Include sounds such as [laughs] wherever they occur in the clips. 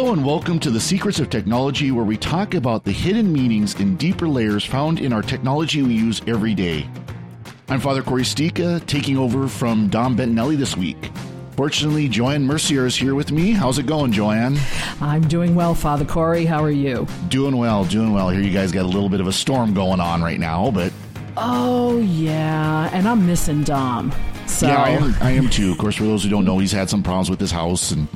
Hello and welcome to the Secrets of Technology, where we talk about the hidden meanings and deeper layers found in our technology we use every day. I'm Father Cory Sticha, taking over from Dom Bettinelli this week. Fortunately, Joanne Mercier is here with me. How's it going, Joanne? I'm doing well, Father Cory. How are you? Doing well, doing well. Here you guys got a little bit of a storm going on right now, but Oh yeah, and I'm missing Dom. So yeah, I am, I am too. Of course, for those who don't know, he's had some problems with his house and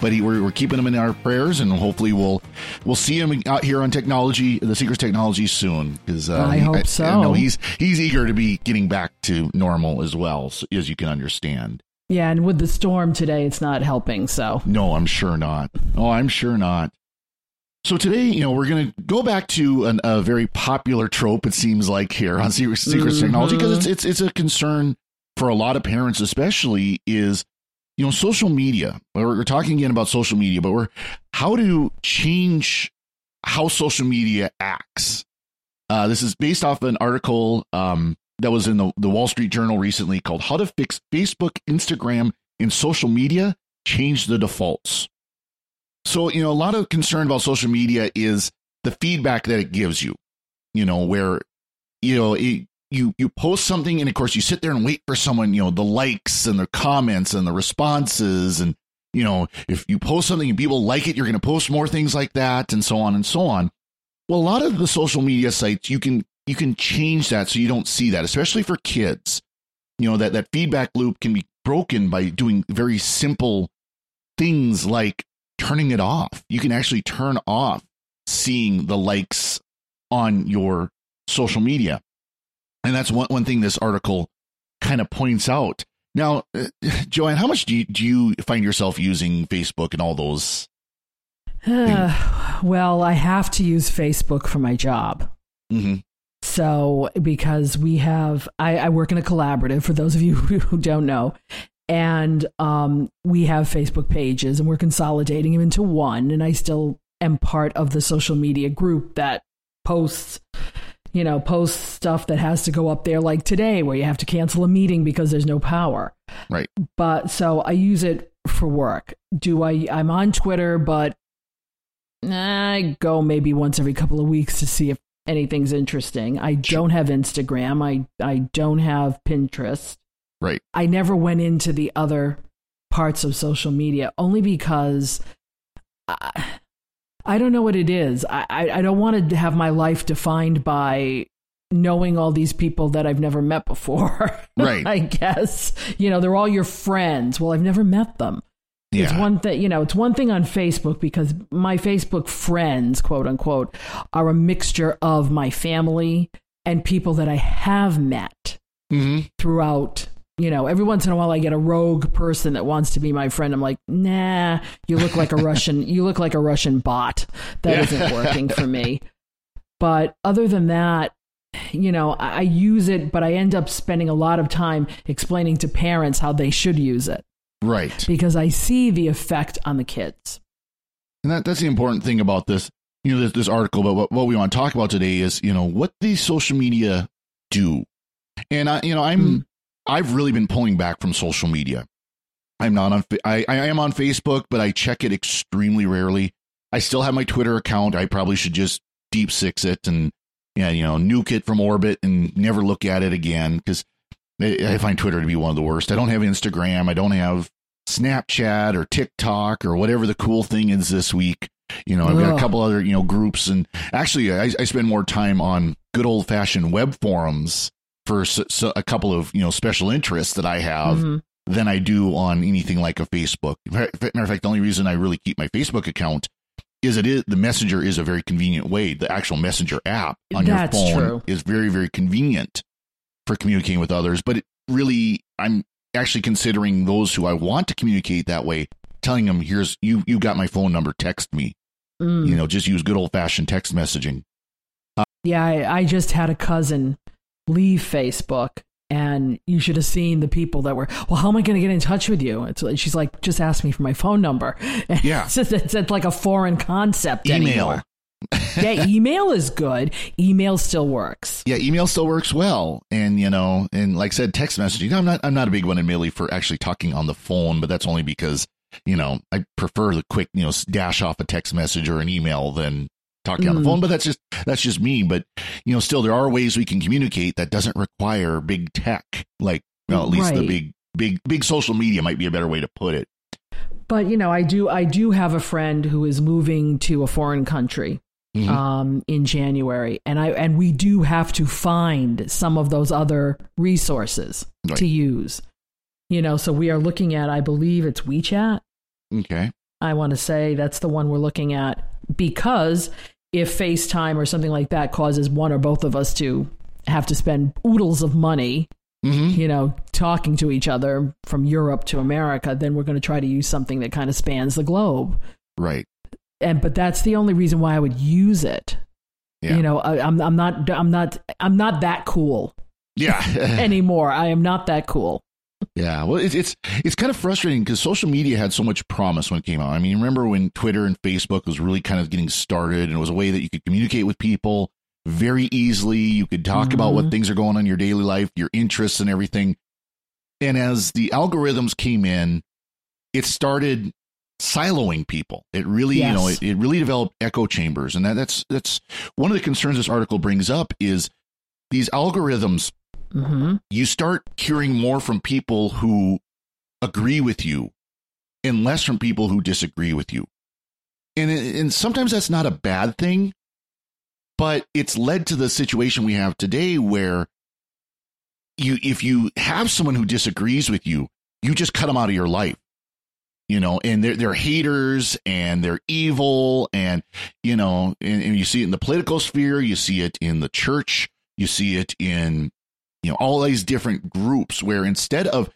but he, we're, we're keeping him in our prayers, and hopefully we'll we'll see him out here on technology, the Secrets Technology soon. Because uh, I hope so. I, no, he's he's eager to be getting back to normal as well, so, as you can understand. yeah, and with the storm today, it's not helping. So No, I'm sure not. Oh, I'm sure not. So today, you know, we're going to go back to an, a very popular trope. It seems like here on Secrets, Secrets Technology because it's it's it's a concern for a lot of parents, especially is you know social media. We're, we're talking again about social media, but we're how to change how social media acts. Uh, this is based off an article um, that was in the, the Wall Street Journal recently called "How to Fix Facebook, Instagram, and Social Media Change the Defaults." So, you know, a lot of concern about social media is the feedback that it gives you. You know, where you know it, you you post something, and of course you sit there and wait for someone, you know, the likes and the comments and the responses, and you know, if you post something and people like it, you're going to post more things like that, and so on and so on. Well, a lot of the social media sites you can you can change that so you don't see that, especially for kids. You know that that feedback loop can be broken by doing very simple things like turning it off. You can actually turn off seeing the likes on your social media. And that's one, one thing this article kind of points out. Now, uh, [sighs] Joanne, how much do you, do you find yourself using Facebook and all those? [sighs] well, I have to use Facebook for my job. hmm So, because we have, I, I work in a collaborative, for those of you [laughs] who don't know, and um, we have Facebook pages and we're consolidating them into one. And I still am part of the social media group that posts, you know, post stuff that has to go up there, like today, where you have to cancel a meeting because there's no power. Right. But so I use it for work. Do I? I'm on Twitter, but I go maybe once every couple of weeks to see if anything's interesting. I don't have Instagram. I I don't have Pinterest. Right. I never went into the other parts of social media only because I, I don't know what it is. I, I, I don't want to have my life defined by knowing all these people that I've never met before. [laughs] Right. I guess. You know, they're all your friends. Well, I've never met them. Yeah. It's one thing, you know, it's one thing on Facebook because my Facebook friends, quote unquote, are a mixture of my family and people that I have met hmm throughout you know every once in a while i get a rogue person that wants to be my friend i'm like nah you look like a [laughs] russian you look like a russian bot that Yeah. not working for me [laughs] but other than that you know I, I use it but i end up spending a lot of time explaining to parents how they should use it Right. because i see the effect on the kids And that, that's the important thing about this, you know, this, this article. But what, what we want to talk about today is, you know, what these social media do. And I, you know, I'm, Mm. I've really been pulling back from social media. I'm not on, I, I am on Facebook, but I check it extremely rarely. I still have my Twitter account. I probably should just deep six it and, yeah, you know, nuke it from orbit and never look at it again because I, I find Twitter to be one of the worst. I don't have Instagram. I don't have Snapchat or TikTok or whatever the cool thing is this week. You know, I've got a couple other, you know, groups and actually I, I spend more time on good old fashioned web forums for s so a couple of, you know, special interests that I have Mhm. than I do on anything like a Facebook. Matter of fact, the only reason I really keep my Facebook account is it is the messenger is a very convenient way. The actual messenger app on That's your phone true. is very, very convenient for communicating with others. But it really, I'm actually considering those who I want to communicate that way, telling them, "Here's you. You got my phone number. Text me." Mm. You know, just use good old fashioned text messaging. Yeah, I, I just had a cousin leave Facebook, and you should have seen the people that were. Well, how am I going to get in touch with you? It's, she's like, just ask me for my phone number. [laughs] Yeah. it's, it's, it's like a foreign concept Email. yeah, [laughs] email is good. Email still works. Yeah, email still works well, and you know, and like I said, text messaging. I'm not, I'm not a big one, admittedly, for actually talking on the phone, but that's only because you know I prefer the quick, you know, dash off a text message or an email than talking on the Mm. phone. But that's just that's just me. But you know, still, there are ways we can communicate that doesn't require big tech, like well, at least the big, big, big social media might be a better way to put it. But you know, I do I do have a friend who is moving to a foreign country Mhm. um, in January, and I and we do have to find some of those other resources Right. to use. You know, so we are looking at I believe it's WeChat. Okay. I want to say that's the one we're looking at because if FaceTime or something like that causes one or both of us to have to spend oodles of money hmm you know, talking to each other from Europe to America, then we're going to try to use something that kind of spans the globe. Right. And but that's the only reason why I would use it. Yeah. You know, I, I'm I'm not I'm not I'm not that cool Yeah. [laughs] anymore. I am not that cool. Yeah, well, it's it's it's kind of frustrating because social media had so much promise when it came out. I mean, remember when Twitter and Facebook was really kind of getting started, and it was a way that you could communicate with people very easily. You could talk about what Mhm. things are going on in your daily life, your interests, and everything. And as the algorithms came in, it started siloing people. It really, you know, it, it really developed echo chambers, and that, that's that's one of the concerns this article brings up is these algorithms hmm you start hearing more from people who agree with you and less from people who disagree with you. And and sometimes that's not a bad thing, but it's led to the situation we have today where you if you have someone who disagrees with you, you just cut them out of your life. You know, and they're they're haters and they're evil and you know, and, and you see it in the political sphere, you see it in the church, you see it in you know all these different groups where instead of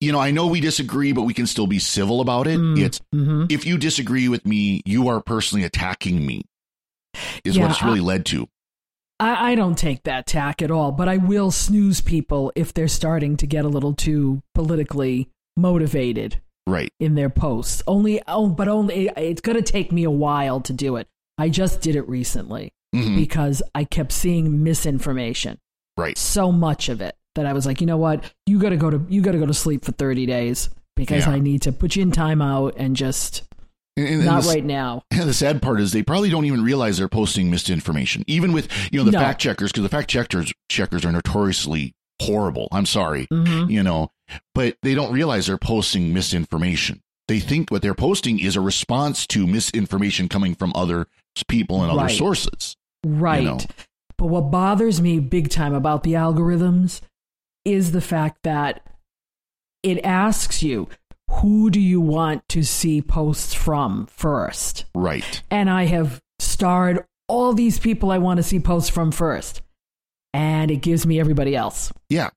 you know i know we disagree but we can still be civil about it Mm. it's hmm if you disagree with me you are personally attacking me is Yeah, what it's really led to I, I don't take that tack at all, but I will snooze people if they're starting to get a little too politically motivated. right in their posts. Only, oh, but only it's going to take me a while to do it. I just did it recently Mhm. because I kept seeing misinformation, right so much of it that I was like, you know what, you got to go to you got to go to sleep for thirty days because Yeah. I need to put you in timeout and just and, and- and not the, right now. and the sad part is they probably don't even realize they're posting misinformation even with you know the No. fact checkers because the fact checkers checkers are notoriously horrible i'm sorry hmm you know but they don't realize they're posting misinformation they think what they're posting is a response to misinformation coming from other people and other Right. sources Right. know. But what bothers me big time about the algorithms is the fact that it asks you, who do you want to see posts from first? right And I have starred all these people I want to see posts from first. And it gives me everybody else. yeah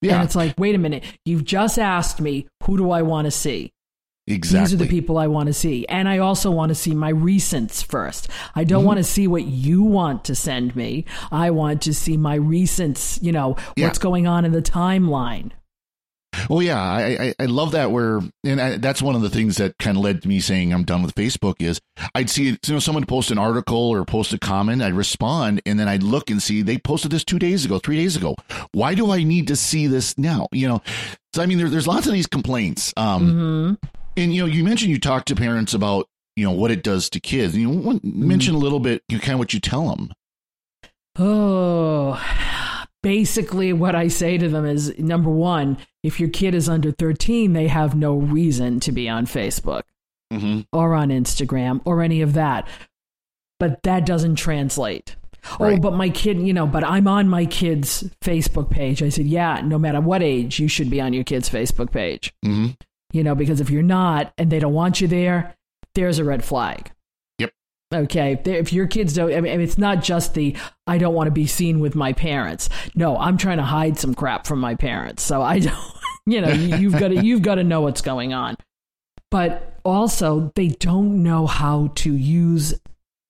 Yeah. And it's like, wait a minute, you've just asked me, who do I want to see? Exactly These are the people I want to see. And I also want to see my recents first. I don't Mm-hmm. want to see what you want to send me. I want to see my recents, you know, Yeah. what's going on in the timeline. Oh yeah, I, I I love that. Where and I, that's one of the things that kind of led to me saying I'm done with Facebook. Is I'd see you know someone post an article or post a comment, I'd respond, and then I'd look and see they posted this two days ago, three days ago. Why do I need to see this now? You know, so I mean, there, there's lots of these complaints. Um, hmm and you know, you mentioned you talk to parents about you know what it does to kids. You know, mention a little bit, you know, kind of what you tell them. Oh, basically, what I say to them is number one, if your kid is under 13, they have no reason to be on Facebook Mm-hmm. or on Instagram or any of that. But that doesn't translate. Oh, but my kid, you know, but I'm on my kid's Facebook page. I said, yeah, no matter what age, you should be on your kid's Facebook page. Mm-hmm. You know, because if you're not and they don't want you there, there's a red flag. Yep. Okay. If your kids don't, I mean, it's not just the I don't want to be seen with my parents. No, I'm trying to hide some crap from my parents. So I [laughs] don't, you know, you- you've got to, you've got to know what's going on. but also they don't know how to use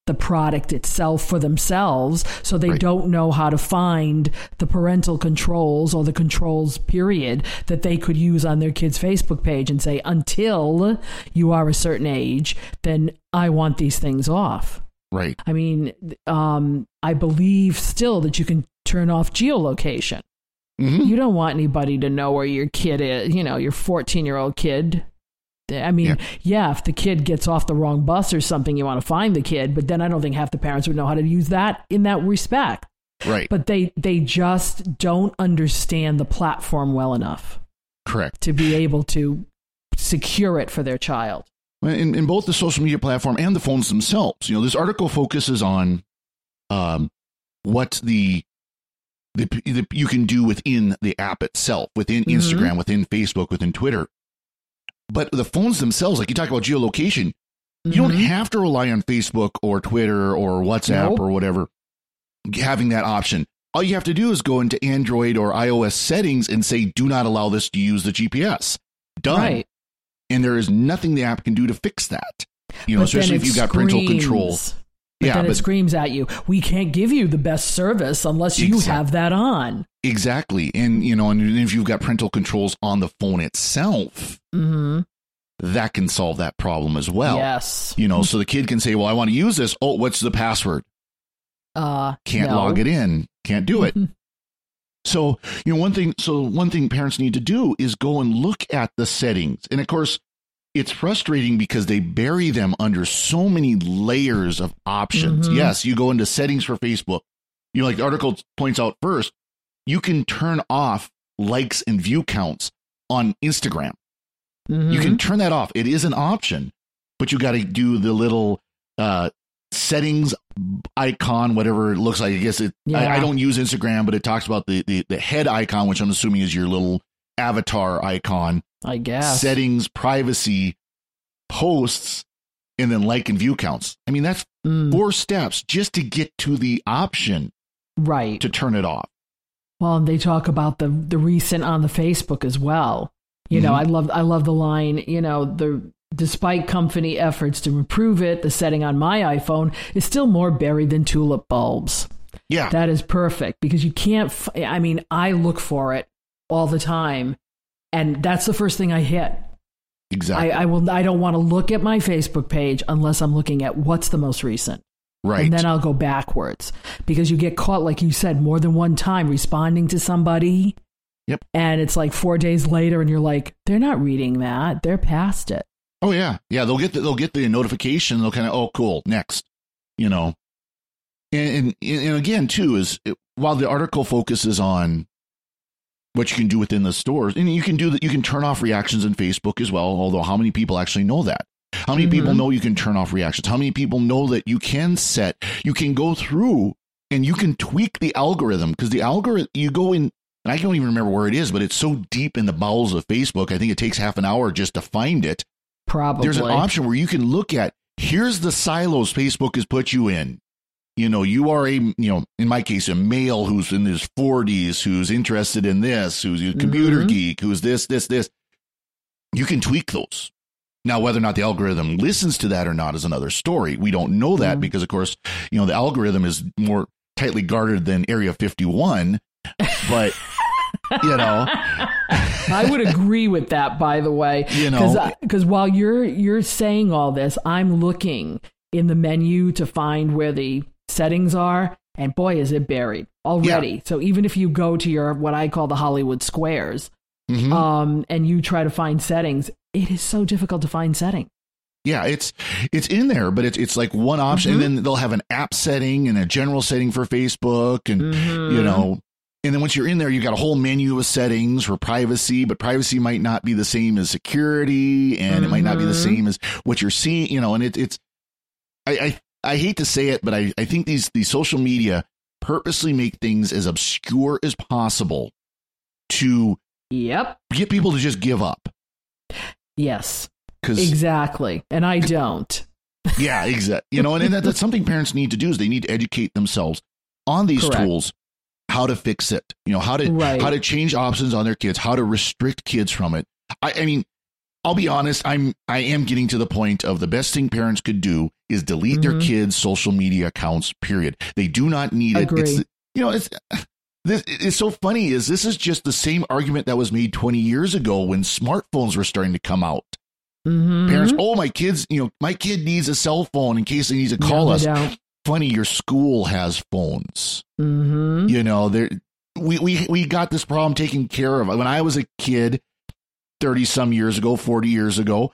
the product itself for themselves so they Right. don't know how to find the parental controls or the controls period that they could use on their kids facebook page and say until you are a certain age then i want these things off Right. i mean um, i believe still that you can turn off geolocation hmm you don't want anybody to know where your kid is, you know, your 14 year old kid. I mean, Yeah. yeah. if the kid gets off the wrong bus or something, you want to find the kid, but then I don't think half the parents would know how to use that in that respect. Right. But they they just don't understand the platform well enough Correct. to be able to secure it for their child. in, in both the social media platform and the phones themselves. You know, this article focuses on um, what the, the the you can do within the app itself, within Mhm. Instagram, within Facebook, within Twitter. But the phones themselves, like you talk about geolocation, you don't Mhm. have to rely on Facebook or Twitter or WhatsApp Nope. or whatever having that option. All you have to do is go into Android or iOS settings and say, "Do not allow this to use the GPS." Done Right. and there is nothing the app can do to fix that. You know, But especially if you've got parental screams. But yeah, then it but screams at you. We can't give you the best service unless you have that on. exactly, and you know, and if you've got parental controls on the phone itself, hmm that can solve that problem as well. yes. You know, so the kid can say, "Well, I want to use this. Oh, what's the password? Uh, Can't no. log it in. Can't do it." [laughs] So, you know, one thing, so one thing parents need to do is go and look at the settings. And of course, it's frustrating because they bury them under so many layers of options. Mhm. Yes, you go into settings for Facebook. You know, like the article points out first, you can turn off likes and view counts on Instagram. You Mhm. can turn that off. It is an option, but you got to do the little uh, settings icon, whatever it looks like. I guess it. I, I don't use Instagram, but it talks about the, the the head icon, which I'm assuming is your little avatar icon. I guess. Settings, privacy, posts, and then like and view counts. I mean, that's Mm, four steps just to get to the option right. to turn it off. Well, and they talk about the the recent on the Facebook as well. You know, Mhm. I love I love the line. You know, the despite company efforts to improve it, the setting on my iPhone is still more buried than tulip bulbs. Yeah, That is perfect because you can't. F- I mean, I look for it all the time, and that's the first thing I hit. exactly. I, I will. I don't want to look at my Facebook page unless I'm looking at what's the most recent. right. And then I'll go backwards because you get caught, like you said, more than one time responding to somebody. Yep. And it's like four days later, and you're like, they're not reading that. They're past it. Oh yeah, yeah. They'll get the, they'll get the notification. They'll kind of oh cool next, you know. And and, and again too is it, while the article focuses on what you can do within the stores, and you can do that. You can turn off reactions in Facebook as well. Although how many people actually know that? How many people Mhm. know you can turn off reactions? How many people know that you can set? You can go through and you can tweak the algorithm because the algorithm you go in. And I don't even remember where it is, but it's so deep in the bowels of Facebook. I think it takes half an hour just to find it Probably. there's an option where you can look at here's the silos Facebook has put you in. You know, you are a you know, in my case, a male who's in his forties, who's interested in this, who's a computer Mhm. geek, who's this, this, this. You can tweak those. Now, whether or not the algorithm listens to that or not is another story. We don't know that Mhm. because, of course, you know, the algorithm is more tightly guarded than Area 51. But, you know, I would agree with that, by the way. [laughs] You know. because while you're you're saying all this, I'm looking in the menu to find where the settings are, and boy, is it buried already. So even if you go to your what I call the Hollywood squares, mhm. um, and you try to find settings, it is so difficult to find setting. Yeah, it's it's in there, but it's it's like one option, Mhm. and then they'll have an app setting and a general setting for Facebook, and Mm-hmm. you know, and then once you're in there, you got a whole menu of settings for privacy, but privacy might not be the same as security, and it might not be the Mhm. same as what you're seeing, you know, and it, it's I, I I hate to say it, but I I think these these social media purposely make things as obscure as possible to Yep. get people to just give up Yes. Exactly. And I don't. [laughs] Yeah, exactly. You know, and, and that, that's something parents need to do is they need to educate themselves on these Correct. tools, how to fix it, you know, how to Right. how to change options on their kids, how to restrict kids from it. I, I mean, I'll be honest. I'm I am getting to the point of the best thing parents could do is delete mm-hmm. their kids' social media accounts. Period. They do not need Agree. it. It's you know it's. This it's so funny is this is just the same argument that was made 20 years ago when smartphones were starting to come out. Mm-hmm. Parents, oh my kids, you know, my kid needs a cell phone in case he needs to call us. Funny, your school has phones. Mm-hmm. You know, there we, we we got this problem taken care of. When I was a kid, 30 some years ago, 40 years ago,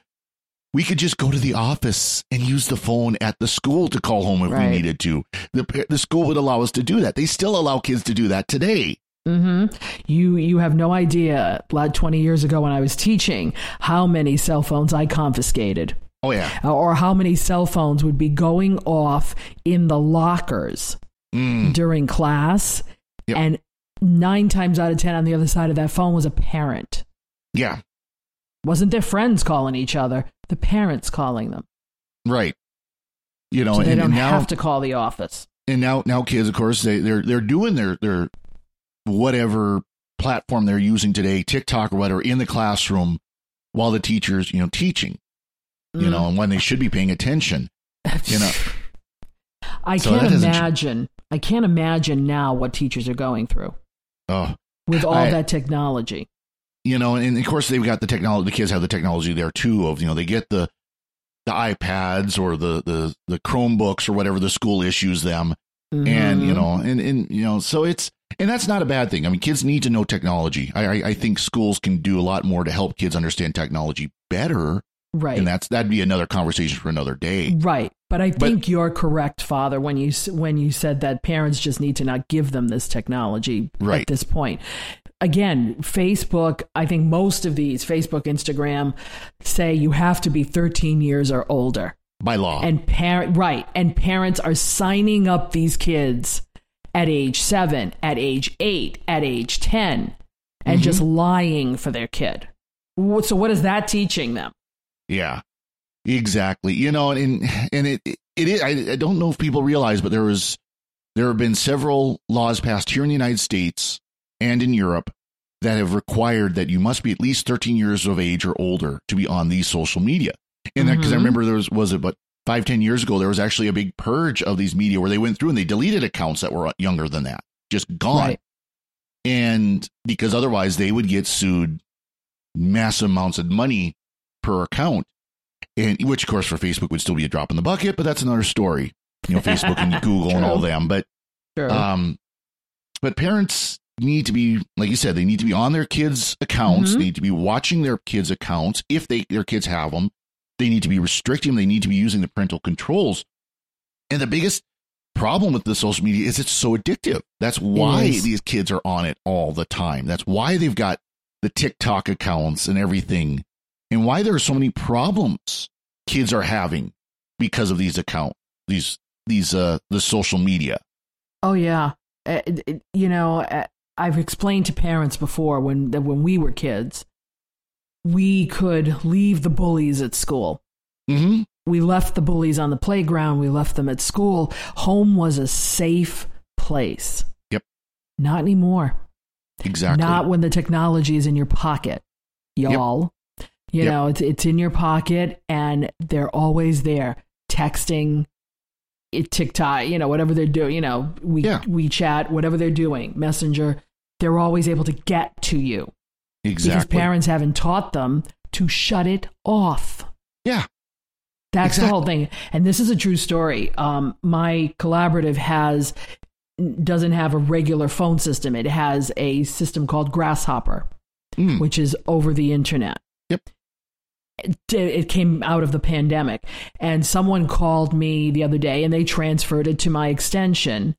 we could just go to the office and use the phone at the school to call home if right. we needed to. The, the school would allow us to do that. They still allow kids to do that today. Mm-hmm. You you have no idea. Like twenty years ago, when I was teaching, how many cell phones I confiscated. Oh yeah. Or how many cell phones would be going off in the lockers mm. during class, yep. and nine times out of ten on the other side of that phone was a parent. Yeah. Wasn't their friends calling each other, the parents calling them. Right. You know, so they and, don't and now, have to call the office. And now now kids, of course, they, they're they're doing their their whatever platform they're using today, TikTok or whatever, in the classroom while the teacher's, you know, teaching. You mm. know, and when they should be paying attention. You know. [laughs] I so can't imagine. I can't imagine now what teachers are going through. Oh, with all I, that technology. You know, and of course they've got the technology. The kids have the technology there too. Of you know, they get the the iPads or the the the Chromebooks or whatever the school issues them, mm-hmm. and you know, and and you know, so it's and that's not a bad thing. I mean, kids need to know technology. I I, I think schools can do a lot more to help kids understand technology better. Right. And that's that'd be another conversation for another day. Right. But I think but, you're correct, Father, when you when you said that parents just need to not give them this technology right. at this point. Again, Facebook, I think most of these, Facebook, Instagram, say you have to be 13 years or older. By law. And parent right. And parents are signing up these kids at age seven, at age eight, at age 10, and mm-hmm. just lying for their kid. So, what is that teaching them? Yeah. Exactly. You know, and and it it is. I, I don't know if people realize, but there was there have been several laws passed here in the United States and in Europe that have required that you must be at least 13 years of age or older to be on these social media. And because mm-hmm. I remember there was was it but five ten years ago there was actually a big purge of these media where they went through and they deleted accounts that were younger than that, just gone. Right. And because otherwise they would get sued massive amounts of money per account and which of course for Facebook would still be a drop in the bucket, but that's another story. You know, Facebook and [laughs] Google and all them. But True. um, but parents need to be like you said, they need to be on their kids' accounts. Mm-hmm. They need to be watching their kids' accounts if they their kids have them. They need to be restricting. Them. They need to be using the parental controls. And the biggest problem with the social media is it's so addictive. That's why these kids are on it all the time. That's why they've got the TikTok accounts and everything and why there are so many problems kids are having because of these account these these uh the social media. Oh yeah, uh, you know uh, I've explained to parents before when when we were kids, we could leave the bullies at school. Mm-hmm. We left the bullies on the playground. We left them at school. Home was a safe place. Yep. Not anymore. Exactly. Not when the technology is in your pocket, y'all. You yep. know, it's it's in your pocket and they're always there texting it TikTok, you know, whatever they're doing, you know, we yeah. WeChat, whatever they're doing, Messenger, they're always able to get to you. Exactly. Because parents haven't taught them to shut it off. Yeah. That's exactly. the whole thing. And this is a true story. Um, my collaborative has doesn't have a regular phone system. It has a system called Grasshopper, mm. which is over the internet. Yep it came out of the pandemic. And someone called me the other day and they transferred it to my extension.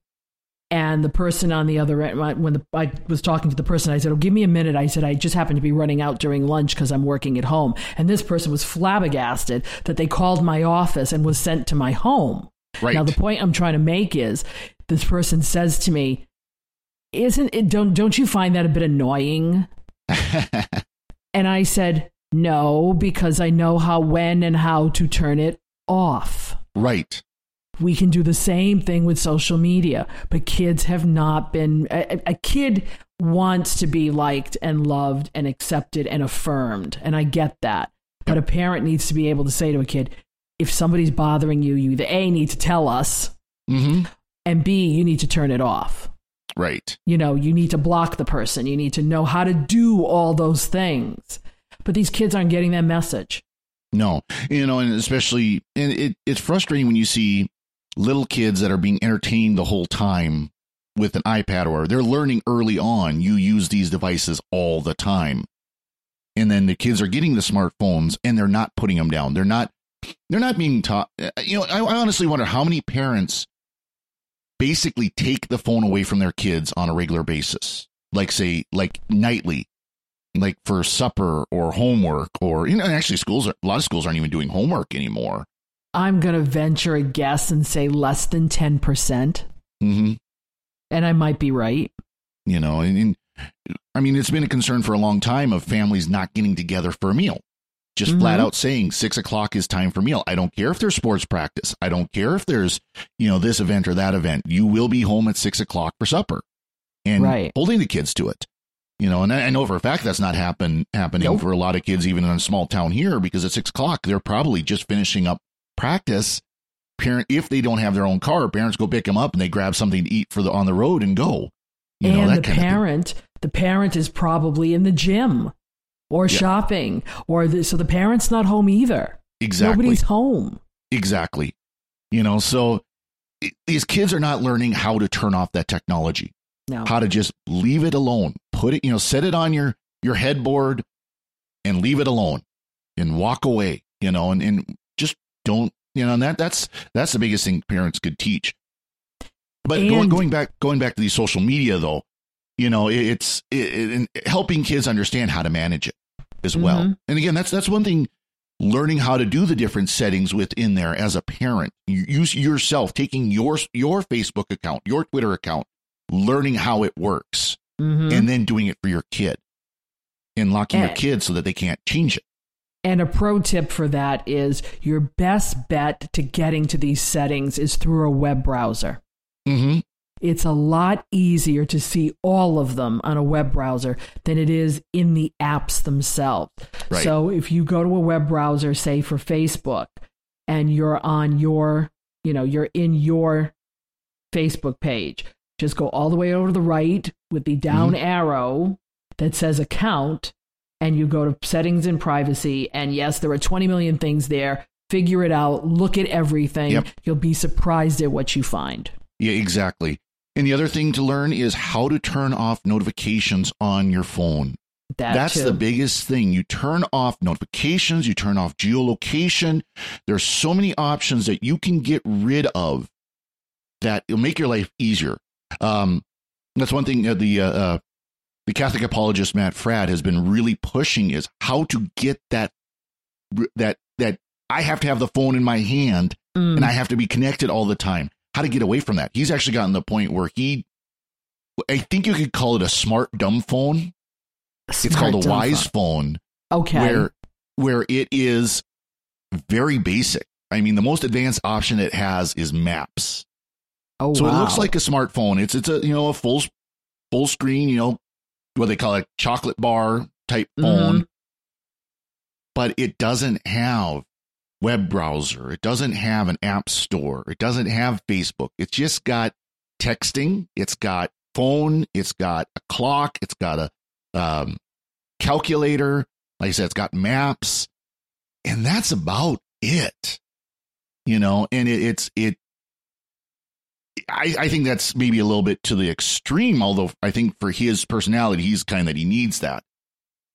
And the person on the other end, when the, I was talking to the person, I said, Oh, give me a minute. I said, I just happened to be running out during lunch because I'm working at home. And this person was flabbergasted that they called my office and was sent to my home. Right. Now, the point I'm trying to make is this person says to me, Isn't it, don't, don't you find that a bit annoying? [laughs] and I said, no, because I know how, when, and how to turn it off. Right. We can do the same thing with social media, but kids have not been. A, a, kid wants to be liked and loved and accepted and affirmed, and I get that. But a parent needs to be able to say to a kid, if somebody's bothering you, you either A, need to tell us, Mm-hmm. and B, you need to turn it off. Right. You know, you need to block the person. You need to know how to do all those things. But these kids aren't getting that message. No, you know, and especially, and it, it's frustrating when you see little kids that are being entertained the whole time with an iPad or they're learning early on. You use these devices all the time, and then the kids are getting the smartphones and they're not putting them down. They're not. They're not being taught. Uh, you know, I, I honestly wonder how many parents basically take the phone away from their kids on a regular basis, like say, like nightly, like for supper or homework or you know actually schools are, a lot of schools aren't even doing homework anymore I'm going to venture a guess and say less than 10%. mm-hmm. And I might be right. you know and, and i mean it's been a concern for a long time of families not getting together for a meal just flat Mhm. out saying six o'clock is time for meal i don't care if there's sports practice i don't care if there's you know this event or that event you will be home at six o'clock for supper and Right. holding the kids to it you know and i, I know for a fact that's not happen happening Nope. for a lot of kids even in a small town here because at six o'clock they're probably just finishing up practice parent if they don't have their own car parents go pick them up and they grab something to eat for the on the road and go you know and that the kind of thing. parent, the parent is probably in the gym or Yeah. shopping or the, so the parent's not home either. exactly Nobody's home. Exactly. You know, so i- these kids are not learning how to turn off that technology, No. how to just leave it alone. Put it, you know, set it on your your headboard and leave it alone and walk away, you know, and, and don't, you know, and that that's that's the biggest thing parents could teach. But going And- going back going back to these social media though, you know, it, it's it, it, helping kids understand how to manage it as well. Mhm. And again, that's that's one thing learning how to do the different settings within there as a parent you use yourself taking your your facebook account your twitter account learning how it works Mhm. and then doing it for your kid and locking your And- kid so that they can't change it And a pro tip for that is your best bet to getting to these settings is through a web browser. mm-hmm. It's a lot easier to see all of them on a web browser than it is in the apps themselves. Right. So if you go to a web browser, say for Facebook, and you're on your, you know, you're in your Facebook page, just go all the way over to the right with the down arrow that says account, and you go to settings and privacy. And yes, there are 20 million things there. Figure it out, look at everything. Yep. You'll be surprised at what you find. yeah exactly and the other thing to learn is how to turn off notifications on your phone That That's too. the biggest thing. You turn off notifications, you turn off geolocation. There's so many options that you can get rid of that will make your life easier. Um, that's one thing uh, the uh, uh, the Catholic apologist Matt Fradd has been really pushing is how to get that that that I have to have the phone in my hand Mm. and I have to be connected all the time. How to get away from that? He's actually gotten the point where he, I think you could call it a smart dumb phone it's called a wise phone. phone Okay. where where it is very basic i mean the most advanced option it has is maps oh, so wow. it looks like a smartphone it's it's a you know a full full screen you know what they call it chocolate bar type Mm-hmm. phone. But it doesn't have web browser. It doesn't have an app store. It doesn't have facebook. It's just got texting. It's got phone. It's got a clock. It's got a um, calculator. Like i said it's got maps. And that's about it. You know and it, it's it I, I think that's maybe a little bit to the extreme although i think for his personality he's kind of that he needs that.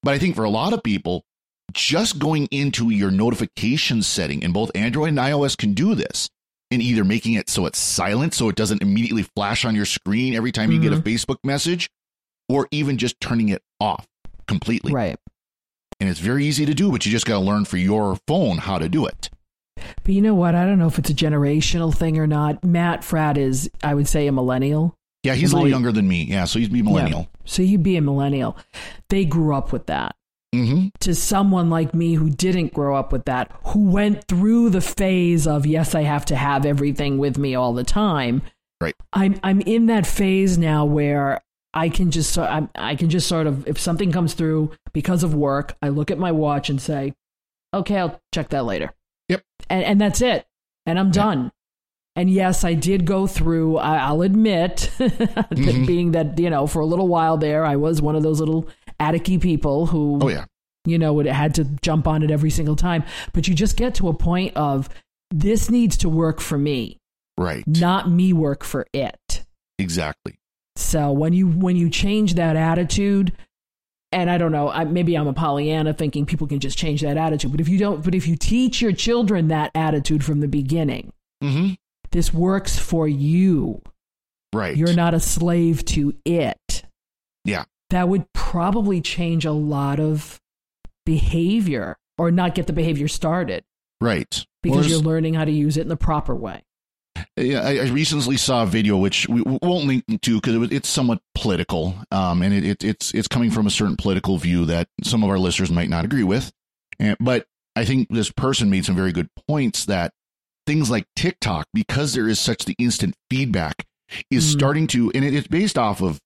But i think for a lot of people just going into your notification setting and both android and ios can do this and either making it so it's silent so it doesn't immediately flash on your screen every time you get a mm-hmm. facebook message or even just turning it off completely. Right. and it's very easy to do but you just got to learn for your phone how to do it But you know what? I don't know if it's a generational thing or not. Matt Fradd is, I would say, a millennial. yeah he's a little younger than me yeah so he's be a millennial So he'd be a millennial. They grew up with that. mm-hmm. To someone like me who didn't grow up with that, who went through the phase of yes, I have to have everything with me all the time. Right. I'm I'm in that phase now where I can just I can just sort of if something comes through because of work, I look at my watch and say, okay, I'll check that later. Yep. And and that's it. And I'm done. And yes, I did go through. I'll admit, that [laughs] Mhm. being that you know, for a little while there, I was one of those little atticky people who, Oh yeah. you know, would had to jump on it every single time. But you just get to a point of this needs to work for me, Right. not me work for it. Exactly. So when you when you change that attitude, and I don't know, I, maybe I'm a Pollyanna thinking people can just change that attitude. But if you don't, but if you teach your children that attitude from the beginning, Mm-hmm. this works for you. Right. You're not a slave to it. Yeah. That would probably change a lot of behavior, or not get the behavior started right. because Well, you're learning how to use it in the proper way. Yeah, I, I recently saw a video which we won't link to because it was, it's somewhat political, um, and it, it, it's it's coming from a certain political view that some of our listeners might not agree with. And, but I think this person made some very good points that things like TikTok, because there is such the instant feedback, is Mm. starting to, and it, it's based off of,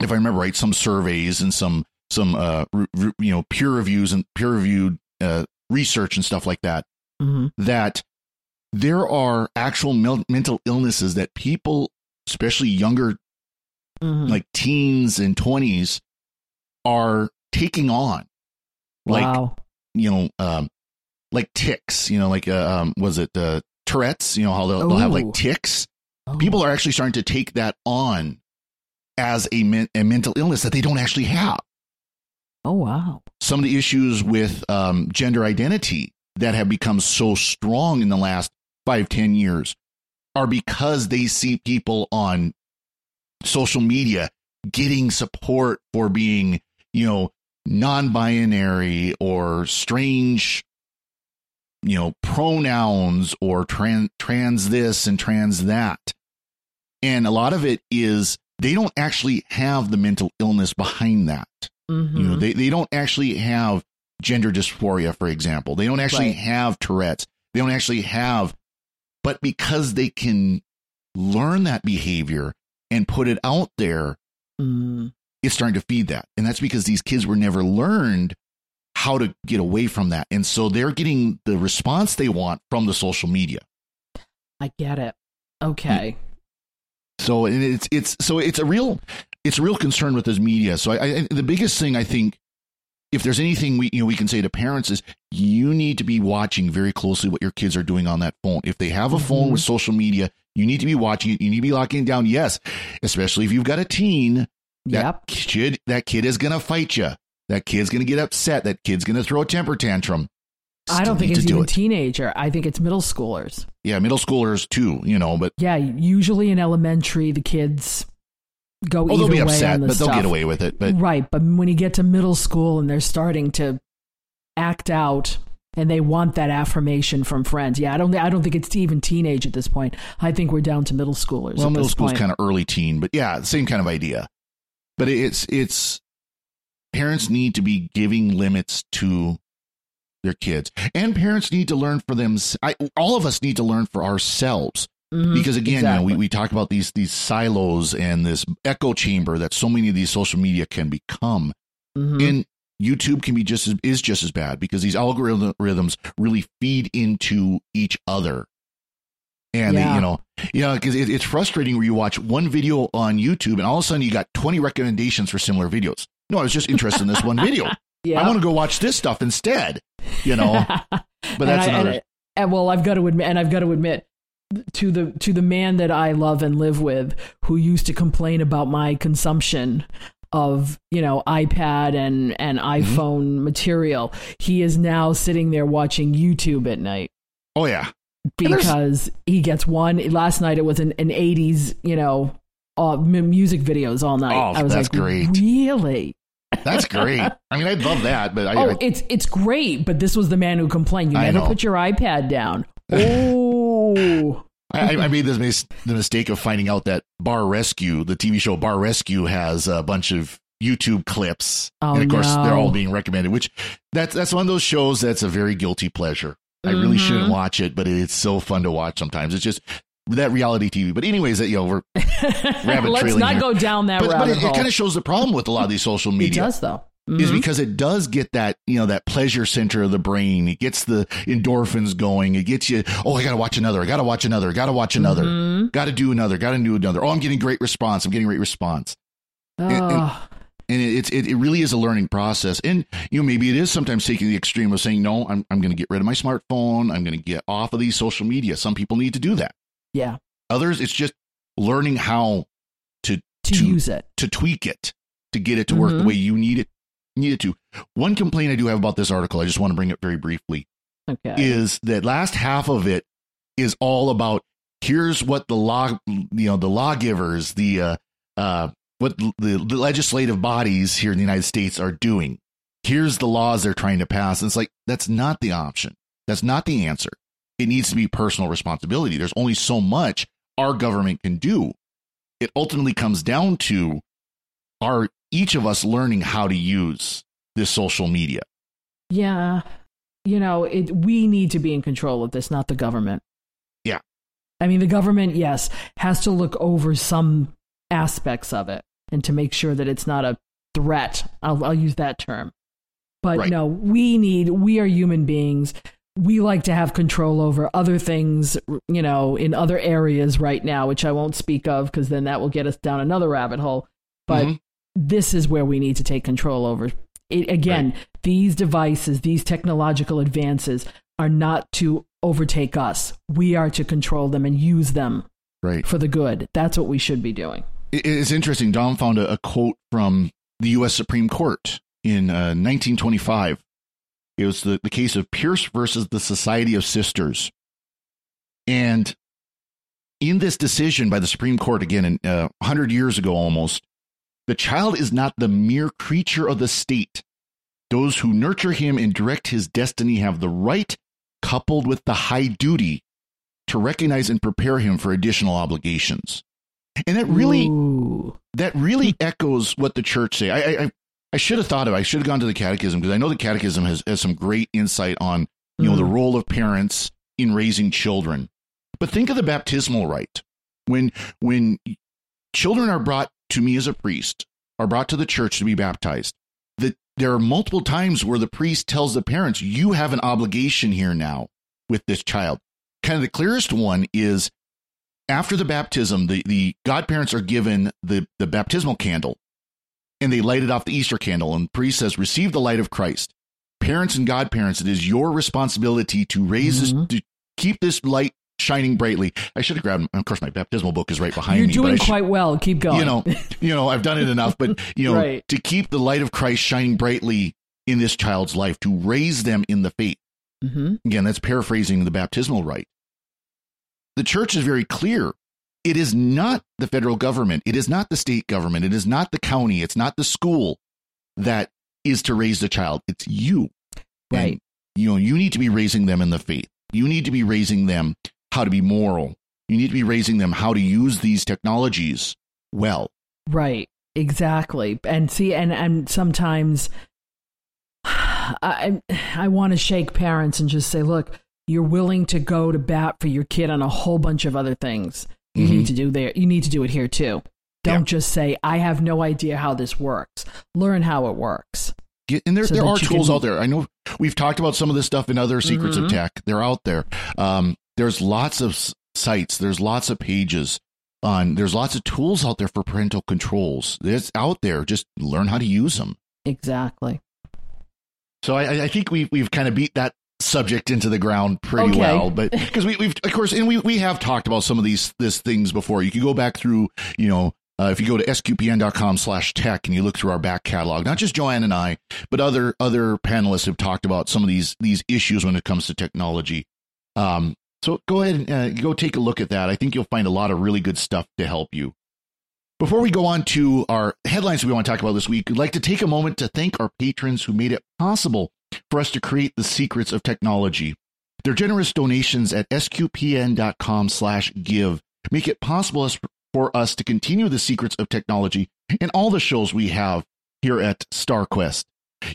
if I remember right, some surveys and some some uh, re, re- you know peer reviews and peer reviewed uh, research and stuff like that hmm that there are actual mel- mental illnesses that people, especially younger, hmm like teens and 20s, are taking on. Like, wow. you know, um, like ticks, you know, like, uh, um, was it uh, Tourette's, you know, how they'll, they'll have like ticks. Oh. People are actually starting to take that on as a, men- a mental illness that they don't actually have. Oh wow. some of the issues with um, gender identity that have become so strong in the last five, ten years are because they see people on social media getting support for being, you know, non-binary or strange, you know, pronouns or trans trans this and trans that. And a lot of it is they don't actually have the mental illness behind that. hmm You know, they, they don't actually have gender dysphoria, for example. They don't actually Right. have Tourette's. They don't actually have, but because they can learn that behavior and put it out there, mm it's starting to feed that. And that's because these kids were never learned how to get away from that. And so they're getting the response they want from the social media. I get it. Okay. So and it's it's so it's a real it's a real concern with this media. So I, I the biggest thing I think if there's anything we you know we can say to parents is you need to be watching very closely what your kids are doing on that phone. If they have a phone Mhm. with social media, you need to be watching it. You need to be locking it down. Yes, especially if you've got a teen. That Yep. kid that kid is gonna fight you. That kid's gonna get upset. That kid's gonna throw a temper tantrum. I don't think it's do even it. teenager. I think it's middle schoolers. Yeah, middle schoolers too. You know, but Yeah, usually in elementary, the kids go oh, either they'll be way upset, on the but they'll stuff. get away with it. But right, but when you get to middle school and they're starting to act out and they want that affirmation from friends, yeah, I don't. I don't think it's even teenage at this point. I think we're down to middle schoolers. well, middle this school's point. kind of early teen, but yeah, same kind of idea. But it's it's parents need to be giving limits to their kids, and parents need to learn for them. I, all of us need to learn for ourselves Mhm, because again, you know, we we talk about these these silos and this echo chamber that so many of these social media can become, Mhm. and YouTube can be just as is just as bad because these algorithms really feed into each other. And they, you know, know, because it, it's frustrating where you watch one video on YouTube and all of a sudden you got twenty recommendations for similar videos. No, I was just interested in this one video. [laughs] yeah. I want to go watch this stuff instead. You know, [laughs] but that's I- another. and- and, well, I've got to admit, and I've got to admit to the to the man that I love and live with, who used to complain about my consumption of you know iPad and and Mm-hmm. iPhone material. He is now sitting there watching YouTube at night oh yeah, because he gets one. Last night it was an, an '80s, you know, uh, m- music videos all night. Oh, I was that's like, great. really? that's great. [laughs] I mean, I'd love that, but I, Oh, I it's it's great, but this was the man who complained. You never put your iPad down. [laughs] Oh, I, I made this mis- the mistake of finding out that Bar Rescue, the TV show Bar Rescue, has a bunch of YouTube clips, Oh, and of course no. they're all being recommended. Which that's that's one of those shows that's a very guilty pleasure. I really Mhm. shouldn't watch it, but it's so fun to watch sometimes. It's just that reality TV. But anyways, that you know, we're [laughs] let's not here. go down that but, but rabbit it, hole. it kind of shows the problem with a lot of these social media. it does though. Is because it does get that you know that pleasure center of the brain. It gets the endorphins going. It gets you. Oh, I got to watch another. I got to watch another. i Got to watch another. Mhm. Got to do another. Got to do another. Oh, I'm getting great response. I'm getting great response. and- Oh, And it- it's it, it really is a learning process. And you know maybe it is sometimes taking the extreme of saying no. I'm I'm going to get rid of my smartphone. I'm going to get off of these social media. Some people need to do that. yeah. Others, it's just learning how To, To- use it. to tweak it to get it to work the Mhm. way you need it need it to. One complaint I do have about this article, I just want to bring it very briefly, Okay. is that last half of it is all about here's what the law you know the lawgivers the uh uh what the, the legislative bodies here in the United States are doing. Here's the laws they're trying to pass. And it's like that's not the option. That's not the answer. It needs to be personal responsibility. There's only so much our government can do. It ultimately comes down to are each of us learning how to use this social media. Yeah. You know, it we need to be in control of this, not the government. Yeah. I mean, the government, yes, has to look over some aspects of it and to make sure that it's not a threat. I'll, I'll use that term. But Right. no, we need, we are human beings. We like to have control over other things, you know, in other areas right now, which I won't speak of because then that will get us down another rabbit hole. But Mhm. This is where we need to take control over. It, again, these devices, these technological advances are not to overtake us. We are to control them and use them Right. for the good. That's what we should be doing. It's interesting. Dom found a, a quote from the U.S. Supreme Court in uh, 1925. It was the, the case of Pierce versus the Society of Sisters. And in this decision by the Supreme Court, again, in, uh, 100 years ago almost, the child is not the mere creature of the state. Those who nurture him and direct his destiny have the right, coupled with the high duty, to recognize and prepare him for additional obligations. And that really Ooh. that really echoes what the church say. I I, I- should have thought of. it. I should have gone to the catechism because I know the catechism has, has some great insight on you know the Mm. role of parents in raising children. But think of the baptismal rite when when children are brought to me as a priest, are brought to the church to be baptized. That there are multiple times where the priest tells the parents, "You have an obligation here now with this child." Kind of the clearest one is after the baptism, the, the godparents are given the, the baptismal candle and they light it off the Easter candle. And the priest says, Receive the light of Christ. Parents and godparents, it is your responsibility to raise Mhm. this, to keep this light shining brightly. I should have grabbed, of course, my baptismal book is right behind me. You're me. I doing should- quite well. Keep going. you know, [laughs] you know, I've done it enough, but you know, Right. to keep the light of Christ shining brightly in this child's life, to raise them in the faith. hmm Again, that's paraphrasing the baptismal rite. The church is very clear. It is not the federal government. It is not the state government. It is not the county. It's not the school that is to raise the child. It's you. Right. And, you know, you need to be raising them in the faith. You need to be raising them how to be moral. You need to be raising them how to use these technologies well. Right. Exactly. And see, and and sometimes I I want to shake parents and just say, look, you're willing to go to bat for your kid on a whole bunch of other things. You Mhm. need to do there. You need to do it here too. Don't just say, I have no idea how this works. Learn how it works. Get, and there, So there are tools can- out there. I know we've talked about some of this stuff in other secrets Mhm. of tech. They're out there. Um, there's lots of sites. There's lots of pages on. There's lots of tools out there for parental controls. It's out there. Just learn how to use them. Exactly. So I, I think we've we've kind of beat that subject into the ground pretty Okay. well, but [laughs] because we, we've of course, and we we have talked about some of these this things before. You can go back through, you know. Uh, if you go to sqpn.com slash tech and you look through our back catalog, not just Joanne and I, but other other panelists have talked about some of these these issues when it comes to technology. Um, so go ahead and uh, go take a look at that. I think you'll find a lot of really good stuff to help you. Before we go on to our headlines we want to talk about this week, we'd like to take a moment to thank our patrons who made it possible for us to create the secrets of technology. Their generous donations at sqpn.com slash give make it possible for us to continue the secrets of technology and all the shows we have here at StarQuest.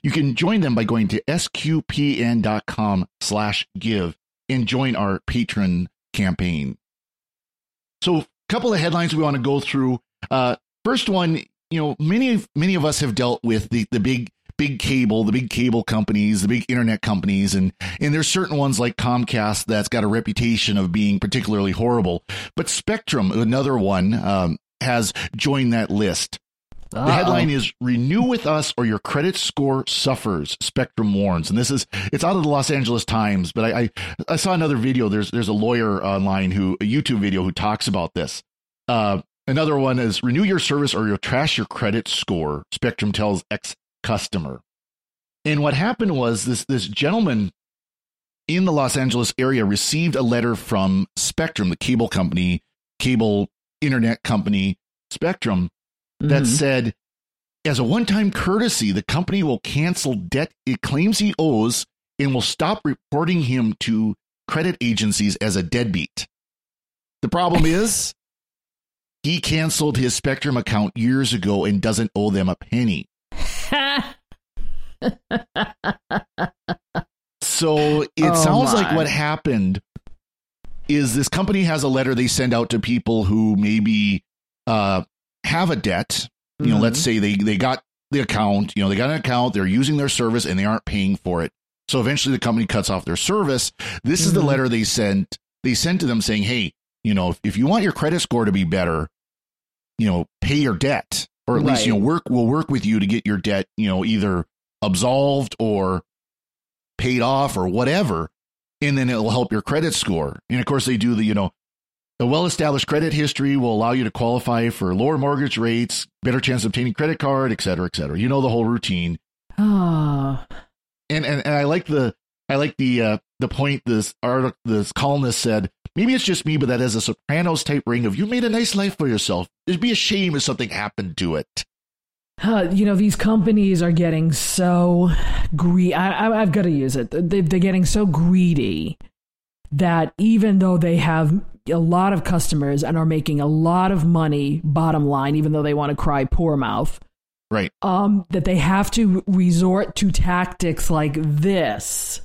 You can join them by going to sqpn.com slash give and join our patron campaign. So, a couple of headlines we want to go through. Uh, first one, you know, many many of us have dealt with the the big big cable, the big cable companies, the big internet companies, and and there's certain ones like Comcast that's got a reputation of being particularly horrible. But Spectrum, another one, um, has joined that list. The Uh-oh. headline is "Renew with us, or your credit score suffers." Spectrum warns, and this is it's out of the Los Angeles Times. But I I, I saw another video. There's there's a lawyer online who a YouTube video who talks about this. Uh, another one is "Renew your service, or you'll trash your credit score." Spectrum tells ex customer. And what happened was this this gentleman in the Los Angeles area received a letter from Spectrum, the cable company, cable internet company, Spectrum that Mhm. said, as a one time courtesy, the company will cancel debt it claims he owes and will stop reporting him to credit agencies as a deadbeat. The problem [laughs] is, he canceled his Spectrum account years ago and doesn't owe them a penny. So it Oh, sounds like what happened is this company has a letter they send out to people who maybe uh, have a debt. You know, Mhm. let's say they they got the account. You know, they got an account. They're using their service and they aren't paying for it. So eventually, the company cuts off their service. This is the Mhm. letter they sent. They sent to them saying, "Hey, you know, if, if you want your credit score to be better, you know, pay your debt, or at least you know, work. We'll work with you to get your debt, you know, either absolved or paid off or whatever, and then it'll help your credit score. And of course, they do the you know, a well-established credit history will allow you to qualify for lower mortgage rates, better chance of obtaining credit card, et cetera, et cetera. You know the whole routine. Ah. And and, and I like the I like the uh, the point this article this columnist said. Maybe it's just me, but that has a Sopranos type ring of you made a nice life for yourself. It'd be a shame if something happened to it. Uh, you know, these companies are getting so greedy. I, I, I've got to use it. They, they're getting so greedy that even though they have a lot of customers and are making a lot of money, bottom line, even though they want to cry poor mouth, Right. um, that they have to resort to tactics like this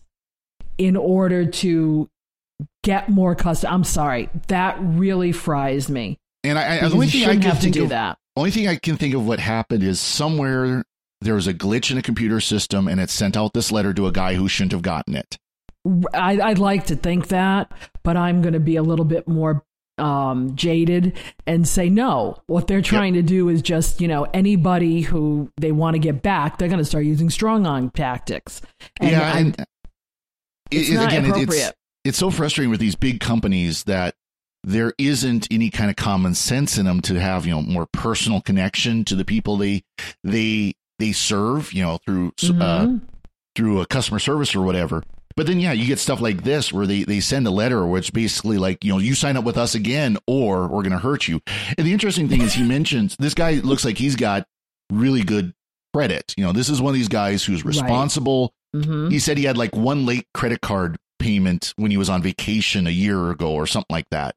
in order to get more customers. I'm sorry, that really fries me. And I, I the only thing I can have to do of that. only thing I can think of what happened is somewhere there was a glitch in a computer system and it sent out this letter to a guy who shouldn't have gotten it. I, I'd like to think that, but I'm going to be a little bit more um, jaded and say no. What they're trying to do is just, you know, anybody who they want to get back, they're going to start using strong arm tactics. And yeah, I- and it's it- not again, appropriate. it's it's so frustrating with these big companies that there isn't any kind of common sense in them to have you know more personal connection to the people they they they serve you know through uh, Mhm. through a customer service or whatever. But then, yeah, you get stuff like this where they, they send a letter where it's basically like, you know, you sign up with us again or we're going to hurt you. And the interesting thing is he [laughs] mentions this guy looks like he's got really good credit. You know, this is one of these guys who's Right. responsible. Mhm. He said he had like one late credit card payment when he was on vacation a year ago or something like that.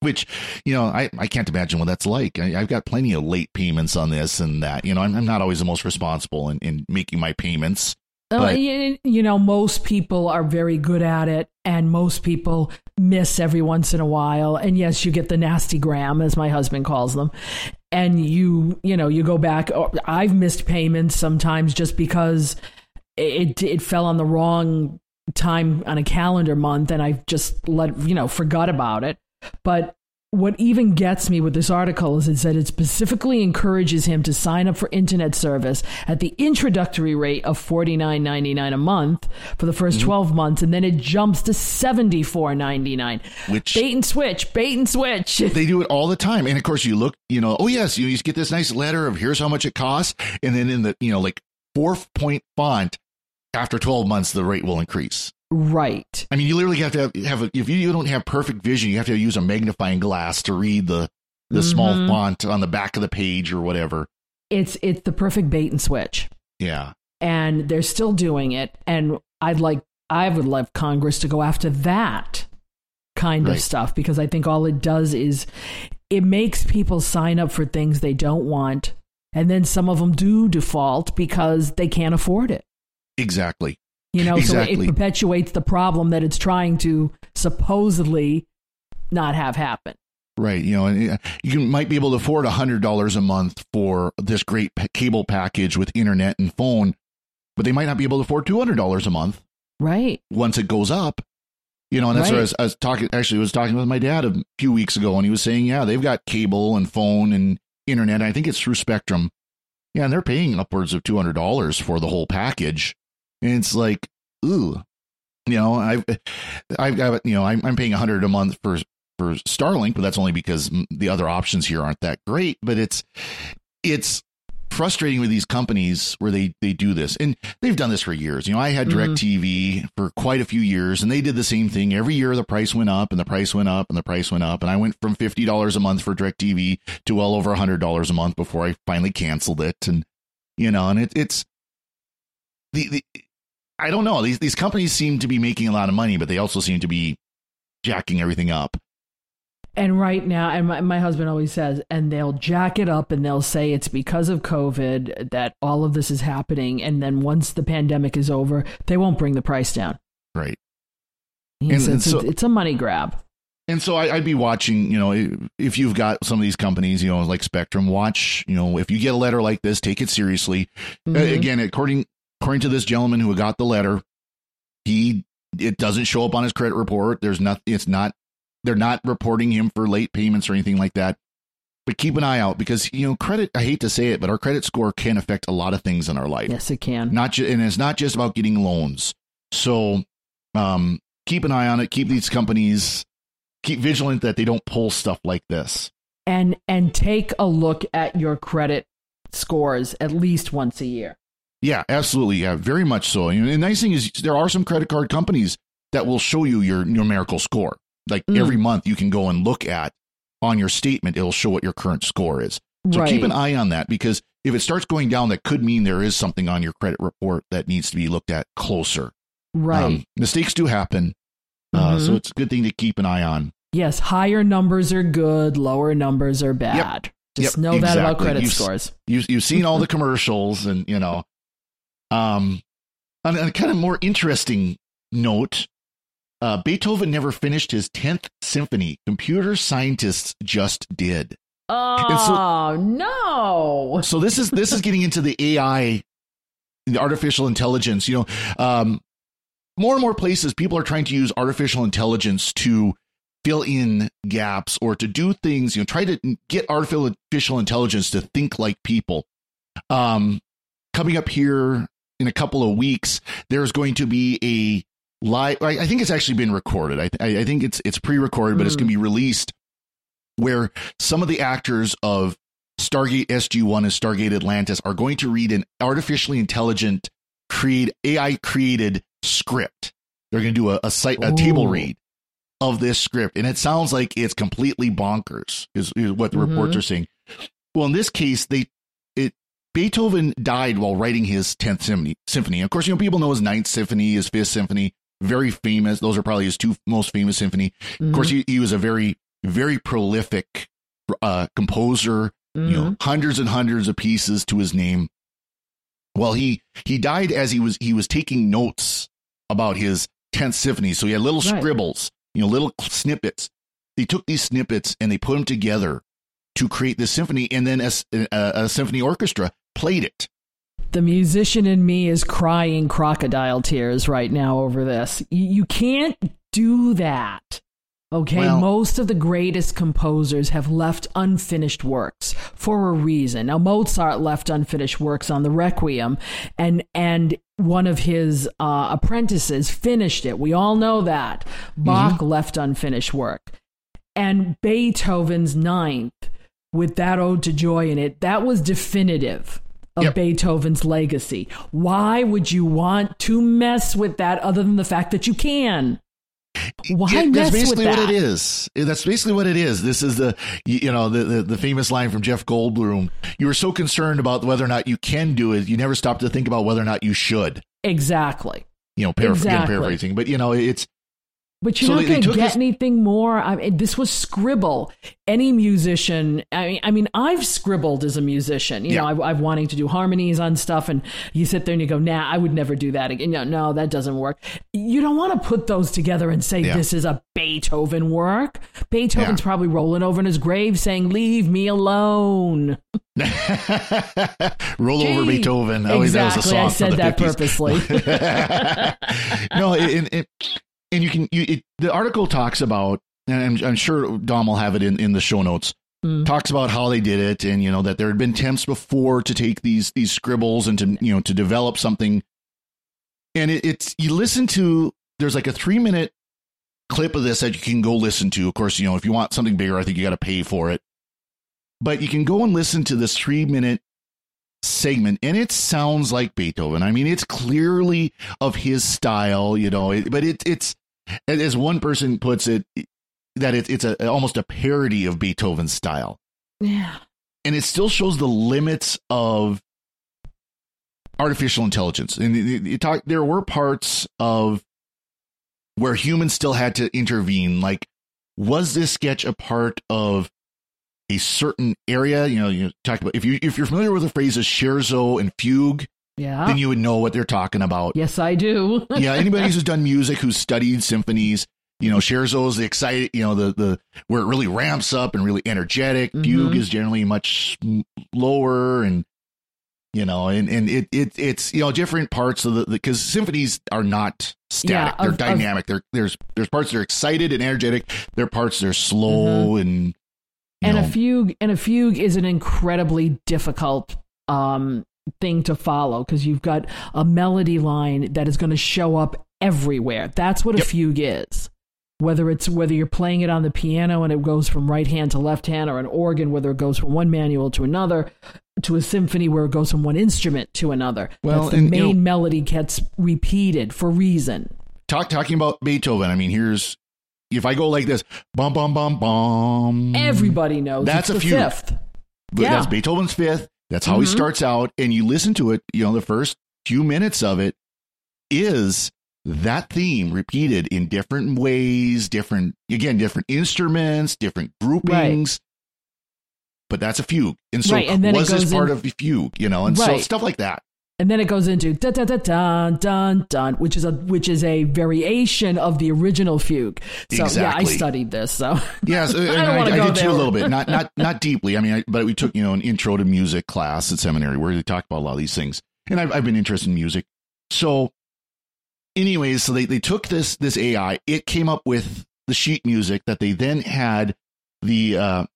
Which, you know, I, I can't imagine what that's like. I, I've got plenty of late payments on this and that. You know, I'm, I'm not always the most responsible in, in making my payments. Uh, But- you, you know, most people are very good at it, and most people miss every once in a while. And yes, you get the nasty gram, as my husband calls them. And you, you know, you go back. Or I've missed payments sometimes just because it it fell on the wrong time on a calendar month, and I just let you know forgot about it. But what even gets me with this article is it said it specifically encourages him to sign up for internet service at the introductory rate of forty nine ninety nine a month for the 1st mm-hmm. twelve months, and then it jumps to seventy four ninety nine. Which Bait and switch, bait and switch. they do it all the time. And of course, you look, you know, oh yes, you, you get this nice letter of here's how much it costs, and then in the you know like four point font, after twelve months, the rate will increase. Right. I mean, you literally have to have, have a, if you don't have perfect vision, you have to use a magnifying glass to read the the small Mhm. font on the back of the page or whatever. It's it's the perfect bait and switch. Yeah, and they're still doing it. And I'd like, I would love Congress to go after that kind Right. of stuff because I think all it does is it makes people sign up for things they don't want. And then some of them do default because they can't afford it. exactly. You know, so it perpetuates the problem that it's trying to supposedly not have happen. Right. You know, and you might be able to afford a hundred dollars a month for this great cable package with internet and phone. but they might not be able to afford two hundred dollars a month. Right. Once it goes up, you know, and that's Right. what I was, I was talking. Actually, I was talking with my dad a few weeks ago, and he was saying, yeah, they've got cable and phone and internet. I think it's through Spectrum. Yeah, and they're paying upwards of two hundred dollars for the whole package, and it's like, ooh, you know, I've, I've got, you know, I'm, I'm paying a hundred a month for for Starlink, but that's only because the other options here aren't that great. But it's it's frustrating with these companies where they they do this. And they've done this for years. You know i had mm-hmm. DirecTV for quite a few years and they did the same thing. Every year the price went up and the price went up and the price went up and i went from $50 a month for DirecTV to well over a $100 a month before i finally canceled it. And you know and it, it's the, the i don't know these these companies seem to be making a lot of money but they also seem to be jacking everything up And right now, and my, my husband always says, and they'll jack it up and they'll say it's because of COVID that all of this is happening. And then once the pandemic is over, they won't bring the price down. right He And- says and so- it's, it's a money grab. And so I, I'd be watching, you know, if you've got some of these companies, you know, like Spectrum, watch, you know, if you get a letter like this, take it seriously. Uh, Mhm. again, according according to this gentleman who got the letter, he it doesn't show up on his credit report. There's not. It's not. They're not reporting him for late payments or anything like that. But keep an eye out because you know credit. I hate to say it, but our credit score can affect a lot of things in our life Yes, it can. not ju- and it's not just about getting loans. So um, keep an eye on it. Keep these companies keep vigilant that they don't pull stuff like this. and and take a look at your credit scores at least once a year. Yeah, absolutely. Yeah, very much so. And the nice thing is there are some credit card companies that will show you your numerical score. Like Mm. every month you can go and look at on your statement, it'll show what your current score is. So right. keep an eye on that because if it starts going down, that could mean there is something on your credit report that needs to be looked at closer. right. Um, mistakes do happen. Uh, Mhm. so it's a good thing to keep an eye on. yes, higher numbers are good, lower numbers are bad. Just Yep, know that about credit You've scores. You you've seen all [laughs] the commercials, and you know, um, on a kind of more interesting note, uh, Beethoven never finished his tenth symphony. Computer scientists just did. Oh no! So this is this is getting into the AI, the artificial intelligence. You know, um, more and more places people are trying to use artificial intelligence to fill in gaps or to do things. You know, try to get artificial intelligence to think like people. Um, coming up here in a couple of weeks, there's going to be a live. I, think it's actually been recorded. I, I, I think it's it's pre-recorded, but it's going to be released where some of the actors of Stargate SG1 and Stargate Atlantis are going to read an artificially intelligent create AI created script. They're going to do a a, site, a table read of this script, and it sounds like it's completely bonkers. Is, is what the Mhm. reports are saying. Well, in this case, they Beethoven died while writing his tenth symphony. Symphony. Of course, you know people know his ninth symphony, his fifth symphony, very famous. Those are probably his two most famous symphony. Of course, he, he was a very, very prolific uh, composer. Mhm. You know, hundreds and hundreds of pieces to his name. Well, he he died as he was he was taking notes about his tenth symphony. So he had little Right. scribbles, you know, little snippets. They took these snippets and they put them together to create this symphony, and then a symphony orchestra played it. The musician in me is crying crocodile tears right now over this. You, can't do that. Okay, Well- most of the greatest composers have left unfinished works for a reason. Now Mozart left unfinished works on the Requiem and and one of his uh, apprentices finished it. We all know that. Bach left unfinished work. And Beethoven's ninth with that ode to joy in it, that was definitive of Yep. Beethoven's legacy. Why would you want to mess with that other than the fact that you can? Why Yeah, mess that's with basically that? what it is. That's basically what it is. This is the you, know the, the the famous line from Jeff Goldblum. You were so concerned about whether or not you can do it, you never stopped to think about whether or not you should. Exactly. You know, paraph- again, Exactly. paraphrasing, but you know, it's But you're So not going to get anything more. I mean, this was scribble. Any musician, I mean, I mean, I've scribbled as a musician. You Yeah. know, I've, I've wanting to do harmonies on stuff, and you sit there and you go, "Nah, I would never do that again." No, no, that doesn't work. You don't want to put those together and say Yeah. this is a Beethoven work. Beethoven's Yeah. probably rolling over in his grave saying, "Leave me alone." [laughs] Roll over Gee. Beethoven. Oh, that was a Exactly, song I said that 50s. purposely. [laughs] no, and, and, you it, the article talks about, and I'm, I'm sure Dom will have it in, in the show notes. Mm. Talks about how they did it, and you know that there had been attempts before to take these these scribbles and to you know to develop something. And it, it's you listen to there's like a three minute clip of this that you can go listen to. Of course, you know if you want something bigger, I think you got to pay for it. But you can go and listen to this three minute segment and it sounds like Beethoven. I mean, it's clearly of his style, you know, it, but it, it's, as one person puts it, that it, it's a, almost a parody of Beethoven's style. yeah. And it still shows the limits of artificial intelligence. And talk, there were parts of where humans still had to intervene. Like, was this sketch a part of a certain area? You know, you talked about if you if you're familiar with the phrases scherzo and fugue, Yeah. then you would know what they're talking about. yes, I do. [laughs] yeah, anybody who's done music, who's studied symphonies, you know, scherzos the excited, you know, the the where it really ramps up and really energetic. Fugue Mhm. is generally much lower and you know, and and it it it's you know different parts of the because symphonies are not static; Yeah, they're of- of- dynamic. They're there's there's parts that are excited and energetic. There are parts that are slow and Mm-hmm. and know, a fugue and a fugue is an incredibly difficult um thing to follow because you've got a melody line that is going to show up everywhere that's what a fugue is whether it's whether you're playing it on the piano and it goes from right hand to left hand or an organ whether it goes from one manual to another to a symphony where it goes from one instrument to another Well, That's the and, you main know- melody gets repeated for reason talk talking about Beethoven. I mean, here's if I go like this, bum bum bum bum. everybody knows. That's a fugue. fifth Yeah. That's Beethoven's fifth. That's how he Mhm. starts out. And you listen to it, you know, the first few minutes of it is that theme repeated in different ways, different, again, different instruments, different groupings. But that's a fugue. And so Right, and was this part in- of the fugue, you know, and so stuff like that. And then it goes into da da da dun dun dun, which is a which is a variation of the original fugue. So yeah, I studied this. So [laughs] Yes, don't I, I go did too a little bit, not not [laughs] not deeply. I mean, I, but we took you know an intro to music class at seminary where they talked about a lot of these things, and I've, I've been interested in music. So, anyways, so they they took this this AI, it came up with the sheet music that they then had the uh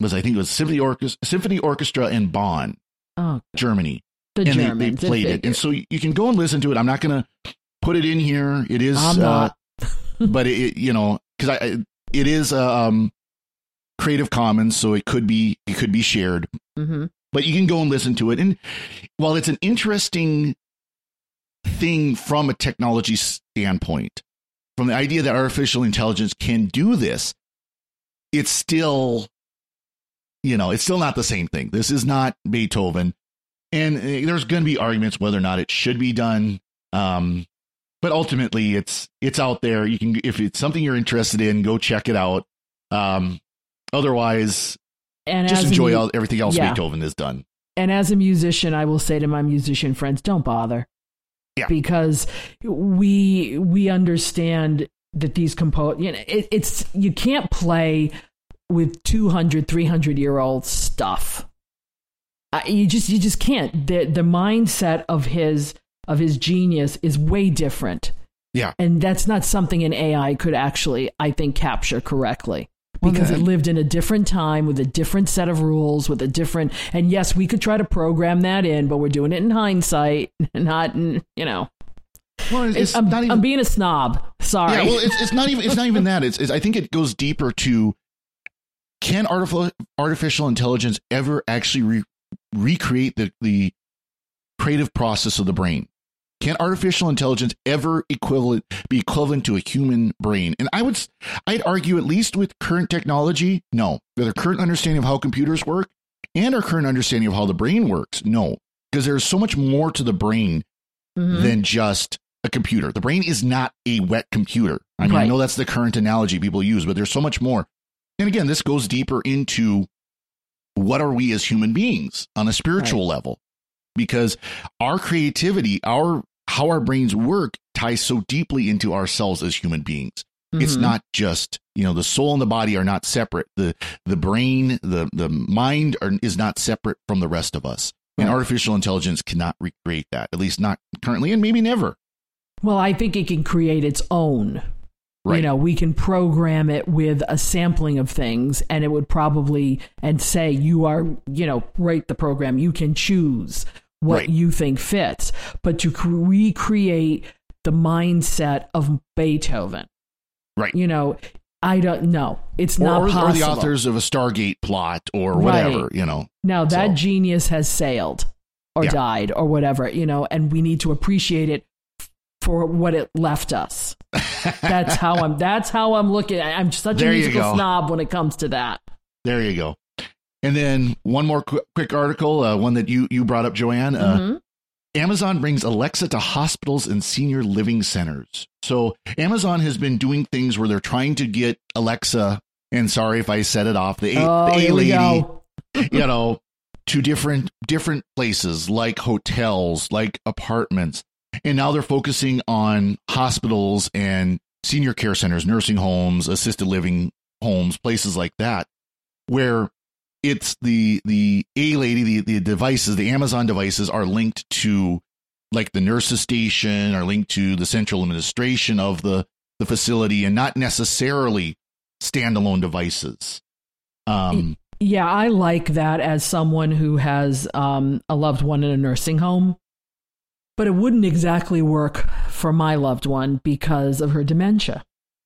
was I think it was symphony orchestra, symphony orchestra in Bonn, oh, Germany, the and they, Germans they it played it, and so you can go and listen to it. I'm not gonna put it in here. It is uh, [laughs] but it, you know because I it is uh, um Creative Commons, so it could be it could be shared. Mhm. But you can go and listen to it, and while it's an interesting thing from a technology standpoint, from the idea that artificial intelligence can do this, it's still you know it's still not the same thing. This is not Beethoven, and uh, there's going to be arguments whether or not it should be done. Um, but ultimately it's it's out there you can if it's something you're interested in go check it out um otherwise And just enjoy mu- all, everything else yeah. beethoven has done And as a musician, I will say to my musician friends, don't bother. Yeah. Because we we understand that these compose you know it, it's you can't play with 200 300 year old stuff. Uh, you just you just can't. The the mindset of his of his genius is way different. Yeah. And that's not something an AI could actually I think capture correctly because it lived in a different time with a different set of rules with a different and yes we could try to program that in but we're doing it in hindsight [laughs] not in you know well it's, it's, I'm, not even I'm being a snob sorry yeah well it's, it's not even it's not even that it's, it's i think it goes deeper to can artificial artificial intelligence ever actually re- recreate the the creative process of the brain can artificial intelligence ever equivalent be equivalent to a human brain and i would I'd argue at least with current technology no with our current understanding of how computers work and our current understanding of how the brain works no because there's so much more to the brain Mhm. than just a computer. The brain is not a wet computer. I mean, I know that's the current analogy people use, but there's so much more. And again, this goes deeper into what are we as human beings on a spiritual level? Because our creativity, our how our brains work ties so deeply into ourselves as human beings. It's Mhm. not just, you know, the soul and the body are not separate. The the brain, the the mind are, is not separate from the rest of us. And artificial intelligence cannot recreate that, at least not currently and maybe never. Well, I think it can create its own. Right. You know, we can program it with a sampling of things and it would probably and say you are, you know, write the program. You can choose what Right. you think fits. But to recreate the mindset of Beethoven, Right. you know, I don't know. It's or, not or, or the authors of a Stargate plot or Right. whatever, you know. Now that So- genius has sailed or Yeah. died or whatever, you know, and we need to appreciate it for what it left us. That's how I'm that's how I'm looking. I'm such There a musical snob when it comes to that. There you go. And then one more quick, quick article, uh, one that you you brought up, Joanne. Uh, Mhm. Amazon brings Alexa to hospitals and senior living centers. So Amazon has been doing things where they're trying to get Alexa, and sorry if I set it off, the A, oh, the A lady, [laughs] you know, to different different places like hotels, like apartments. And now they're focusing on hospitals and senior care centers, nursing homes, assisted living homes, places like that, where it's the the A lady, the, the devices, the Amazon devices are linked to like the nurses station, are linked to the central administration of the the facility, and not necessarily standalone devices. Um, Yeah, I like that as someone who has um, a loved one in a nursing home. But it wouldn't exactly work for my loved one because of her dementia.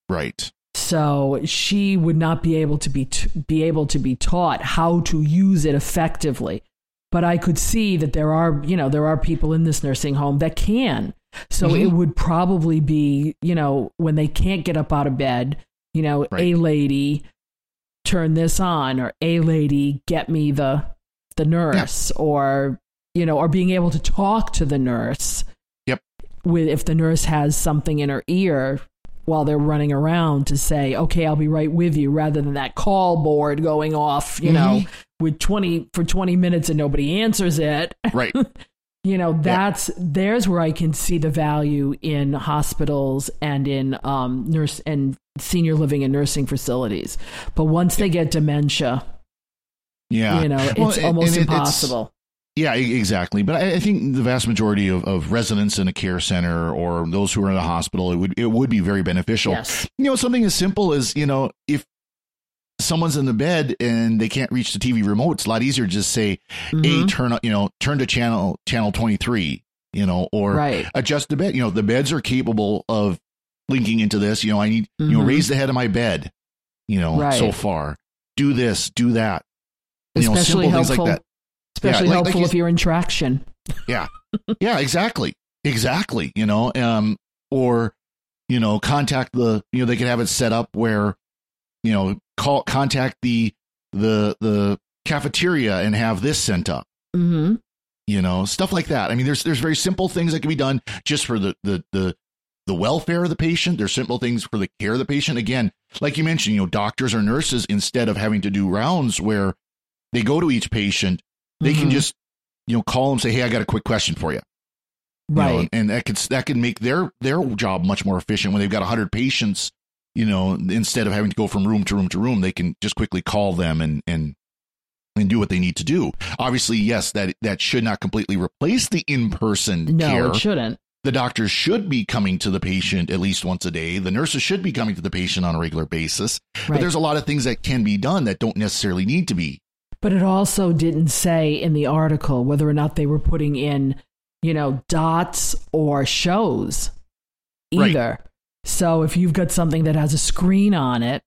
right. So she would not be able to be t- be able to be taught how to use it effectively. But I could see that there are, you know, there are people in this nursing home that can. So Mhm. it would probably be, you know, when they can't get up out of bed, you know, Right. a lady turn this on or a lady get me the the nurse or you know, or being able to talk to the nurse. Yep. With if the nurse has something in her ear while they're running around to say, "Okay, I'll be right with you," rather than that call board going off, you know, with 20 for 20 minutes and nobody answers it. Right. [laughs] You know, that's there's where I can see the value in hospitals and in um, nurse and senior living and nursing facilities. But once they get dementia, Yeah. you know, it's Well, almost it- it's- impossible. Yeah, exactly. But I, think the vast majority of, of residents in a care center or those who are in a hospital, it would it would be very beneficial. Yes. You know, something as simple as you know, if someone's in the bed and they can't reach the TV remote, it's a lot easier to just say, "Hey, Mhm. turn you know, turn to channel channel twenty three, you know, or Right. adjust the bed. You know, the beds are capable of linking into this. You know, I need you know Mhm. raise the head of my bed. You know, Right. so far, do this, do that. You know, Especially simple things like that. Especially Yeah, like- like helpful you- if you're in traction. yeah. [laughs] Yeah, exactly. Exactly you know um or you know contact the you know they could have it set up where you know call contact the the the cafeteria and have this sent up. Mm-hmm. you know stuff like that. I mean there's there's very simple things that can be done just for the the the the welfare of the patient. There's simple things for the care of the patient. Again like you mentioned you know doctors or nurses instead of having to do rounds where they go to each patient they can Mhm. just you know call them say hey i got a quick question for you you know, Right. and that could that could make their their job much more efficient when they've got 100 patients you know instead of having to go from room to room to room they can just quickly call them and and and do what they need to do obviously yes that that should not completely replace the in-person no, care it shouldn't. the doctors should be coming to the patient at least once a day the nurses should be coming to the patient on a regular basis but there's a lot of things that can be done that don't necessarily need to be But it also didn't say in the article whether or not they were putting in, you know, dots or shows Right. either. So if you've got something that has a screen on it,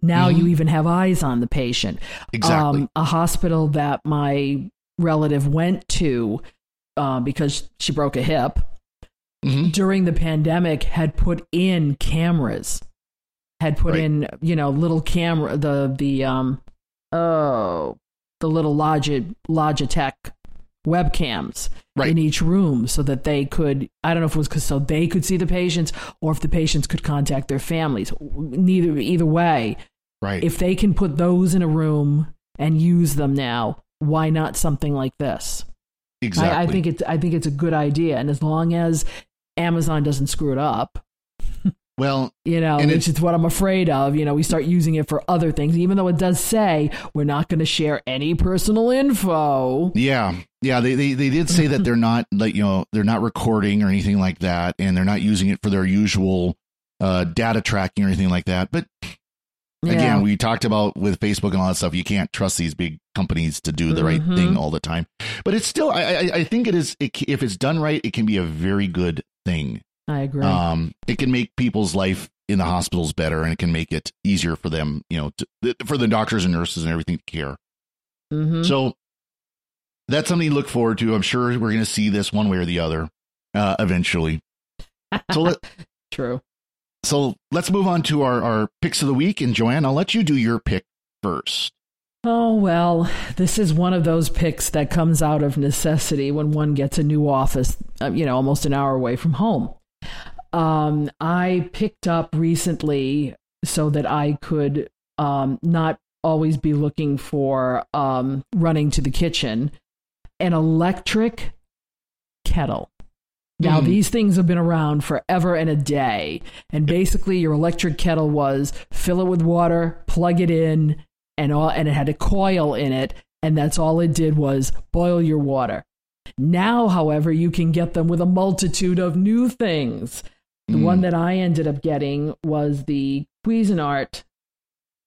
now Mhm. you even have eyes on the patient. exactly Um, a hospital that my relative went to uh, because she broke a hip Mhm. during the pandemic had put in cameras, had put Right. in you know little camera the the um oh the little Logi, Logitech webcams Right. in each room so that they could i don't know if it was 'cause so they could see the patients or if the patients could contact their families neither either way Right. if they can put those in a room and use them now why not something like this exactly. I, I think it's i think it's a good idea and as long as amazon doesn't screw it up well, you know, And which it's- is what I'm afraid of. You know, we start using it for other things, even though it does say we're not going to share any personal info. yeah. Yeah, they, they they did say that they're not [laughs] like you know they're not recording or anything like that, and they're not using it for their usual uh, data tracking or anything like that. But again, Yeah. we talked about with Facebook and all that stuff. You can't trust these big companies to do the right Mhm. thing all the time. But it's still, I I, I think it is. It, if it's done right, it can be a very good thing. I agree. Um, it can make people's life in the hospitals better, and it can make it easier for them, you know, to, for the doctors and nurses and everything to care. Mhm. So that's something to look forward to. I'm sure we're going to see this one way or the other uh, eventually. So let [laughs] True. so let's move on to our our picks of the week. And Joanne, I'll let you do your pick first. Oh, well, this is one of those picks that comes out of necessity when one gets a new office, uh, you know, almost an hour away from home. Um, I picked up recently so that I could um, not always be looking for um, running to the kitchen an electric kettle. Now, Mm. these things have been around forever and a day. And basically, your electric kettle was fill it with water, plug it in, and all, and it had a coil in it, and that's all it did was boil your water. Now, however, you can get them with a multitude of new things. The Mm. one that I ended up getting was the Cuisinart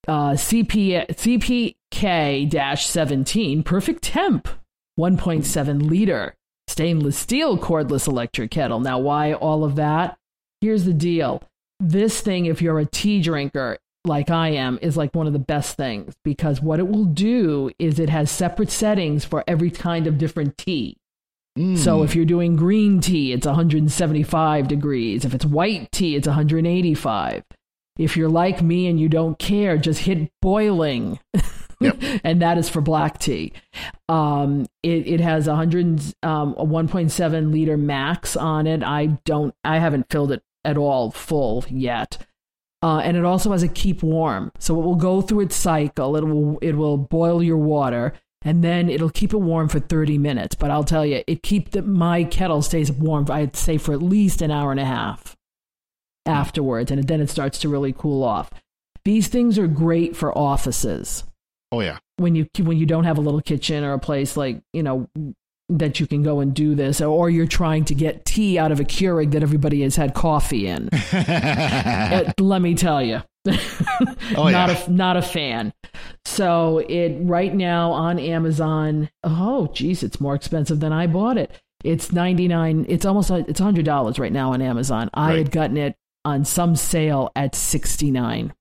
uh, CP, CPK 17 Perfect Temp 1.7 liter stainless steel cordless electric kettle. Now, why all of that? Here's the deal this thing, if you're a tea drinker like I am, is like one of the best things because what it will do is it has separate settings for every kind of different tea. Mm. So if you're doing green tea, it's 175 degrees. If it's white tea, it's 185. If you're like me and you don't care, just hit boiling. [laughs] Yep. and that is for black tea. Um, it, it has 100, um, a 1.7 liter max on it. I don't, I haven't filled it at all full yet. Uh, and it also has a keep warm, so it will go through its cycle. It will it will boil your water, and then it'll keep it warm for 30 minutes. But I'll tell you, it keep the, my kettle stays warm. I'd say for at least an hour and a half afterwards, and then it starts to really cool off. These things are great for offices oh yeah, when you when you don't have a little kitchen or a place like you know that you can go and do this, or you're trying to get tea out of a Keurig that everybody has had coffee in. [laughs] Uh, let me tell you, Oh, not yeah. a not a fan. So it right now on Amazon. Oh, geez, it's more expensive than I bought it. It's ninety nine. It's almost it's hundred dollars right now on Amazon. I had gotten it on some sale at sixty nine.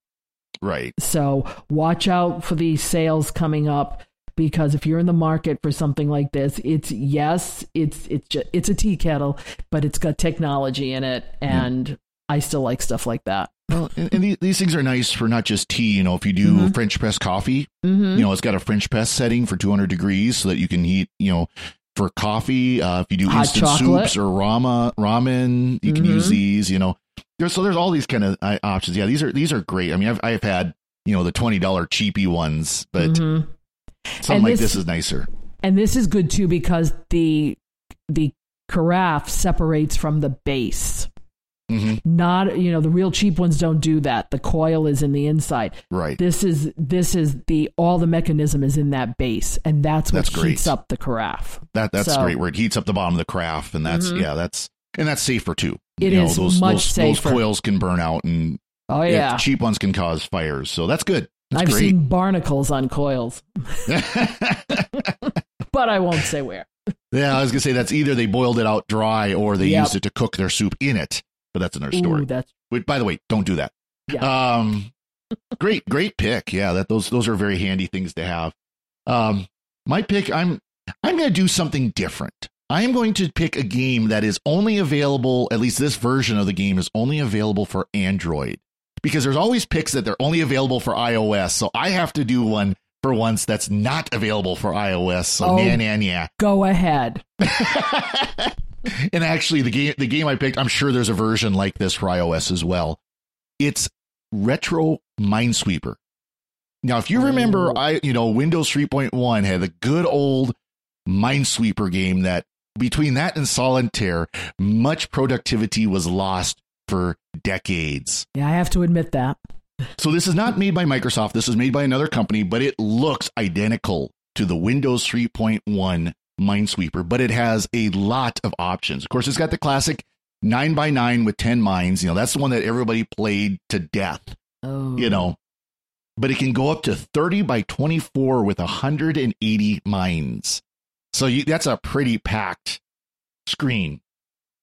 right. So watch out for these sales coming up because if you're in the market for something like this, it's yes, it's it's just, it's a tea kettle, but it's got technology in it, and I still like stuff like that. Well, and, and these, these things are nice for not just tea. You know, if you do Mhm. French press coffee, Mm-hmm. you know, it's got a French press setting for 200 degrees so that you can heat, you know, for coffee. Uh, if you do Hot instant chocolate. soups or rama, ramen, you can Mhm. use these, you know. There's, so there's all these kind of uh, options. Yeah, these are these are great. I mean, I've, I've had, you know, the $20 cheapy ones, but Mhm. something And like this- this is nicer. and this is good too because the the carafe separates from the base. Hmm Not you know the real cheap ones don't do that. The coil is in the inside. Right. This is this is the all the mechanism is in that base, and that's what That's great. heats up the carafe. That that's So- great. Where it heats up the bottom of the carafe, and that's Mhm. yeah, that's and that's safer too. It you know, is those, much those, safer. Those coils can burn out, and Oh yeah, yeah, cheap ones can cause fires. So that's good. That's I've great. seen barnacles on coils, [laughs] [laughs] but I won't say where. yeah, I was gonna say that's either they boiled it out dry or they Yep. used it to cook their soup in it. But that's another story. Ooh, that's Which, by the way, don't do that. Um, [laughs] great, great pick. Yeah, that those those are very handy things to have. Um, my pick. I'm I'm going to do something different. I am going to pick a game that is only available. At least this version of the game is only available for Android because there's always picks that they're only available for iOS. So I have to do one for once that's not available for iOS. So Oh. nah, nah, nah. Go ahead. [laughs] [laughs] and actually, the game the game I picked, I'm sure there's a version like this for iOS as well. It's Retro Minesweeper. Now, if you remember, Oh. I you know Windows 3.1 had the good old Minesweeper game that between that and Solitaire, much productivity was lost for decades. Yeah, I have to admit that. So this is not made by Microsoft. This is made by another company, but it looks identical to the Windows 3.1 Minesweeper, but it has a lot of options. Of course, it's got the classic 9 by 9 with 10 mines. You know, that's the one that everybody played to death, Oh, you know. But it can go up to 30 by 24 with 180 mines. So you, that's a pretty packed screen.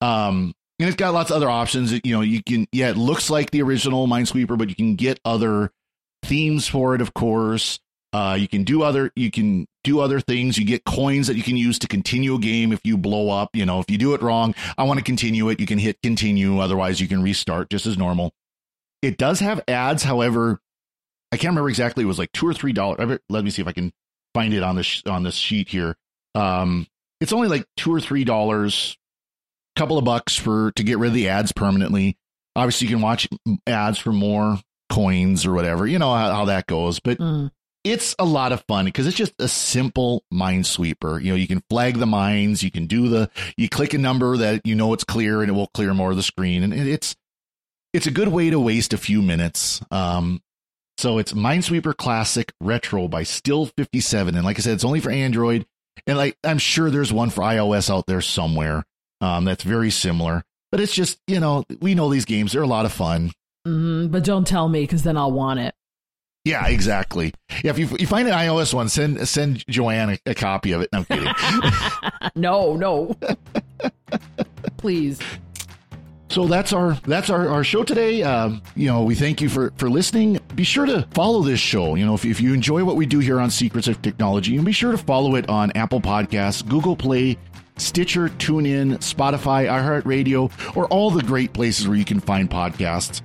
Um, and it's got lots of other options. You know, you can, yeah, it looks like the original Minesweeper, but you can get other themes for it, of course. Uh, you can do other, you can do other things. You get coins that you can use to continue a game if you blow up. You know, if you do it wrong, I want to continue it. You can hit continue. Otherwise, you can restart just as normal. It does have ads, however, I can't remember exactly. It was like two or three dollars. Let me see if I can find it on this on this sheet here. Um, it's only like two or three dollars, couple of bucks for to get rid of the ads permanently. Obviously, you can watch ads for more coins or whatever. You know how, how that goes, but Mm. It's a lot of fun because it's just a simple minesweeper. You know, you can flag the mines, you can do the, you click a number that you know it's clear and it will clear more of the screen, and it's it's a good way to waste a few minutes. Um, so it's Minesweeper Classic Retro by Still 57, and like I said, it's only for Android, and like I'm sure there's one for iOS out there somewhere um, that's very similar. But it's just you know we know these games; they're a lot of fun. Mhm, but don't tell me because then I'll want it. Yeah, exactly. Yeah, if you, you find an iOS one, send send Joanne a, a copy of it. No, I'm kidding. [laughs] no, no. [laughs] Please. so that's our that's our, our show today. Um, you know, we thank you for for listening. Be sure to follow this show. You know, if, if you enjoy what we do here on Secrets of Technology, and be sure to follow it on Apple Podcasts, Google Play. Stitcher, TuneIn, Spotify, iHeartRadio, or all the great places where you can find podcasts.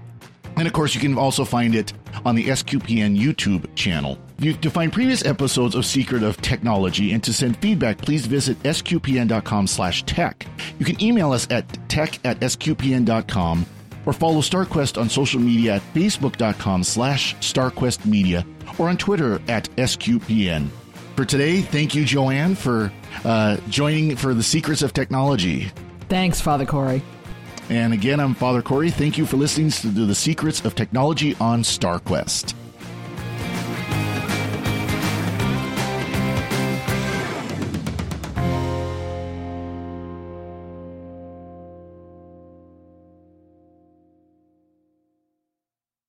And of course, you can also find it on the SQPN YouTube channel. To find previous episodes of Secret of Technology and to send feedback, please visit sqpn.com slash tech. You can email us at tech at sqpn.com or follow StarQuest on social media at facebook.com slash starquestmedia or on Twitter at sqpn. For today, thank you, Joanne, for uh, joining for the Secrets of Technology. Thanks, Father Cory. And again, I'm Father Cory. Thank you for listening to the Secrets of Technology on StarQuest.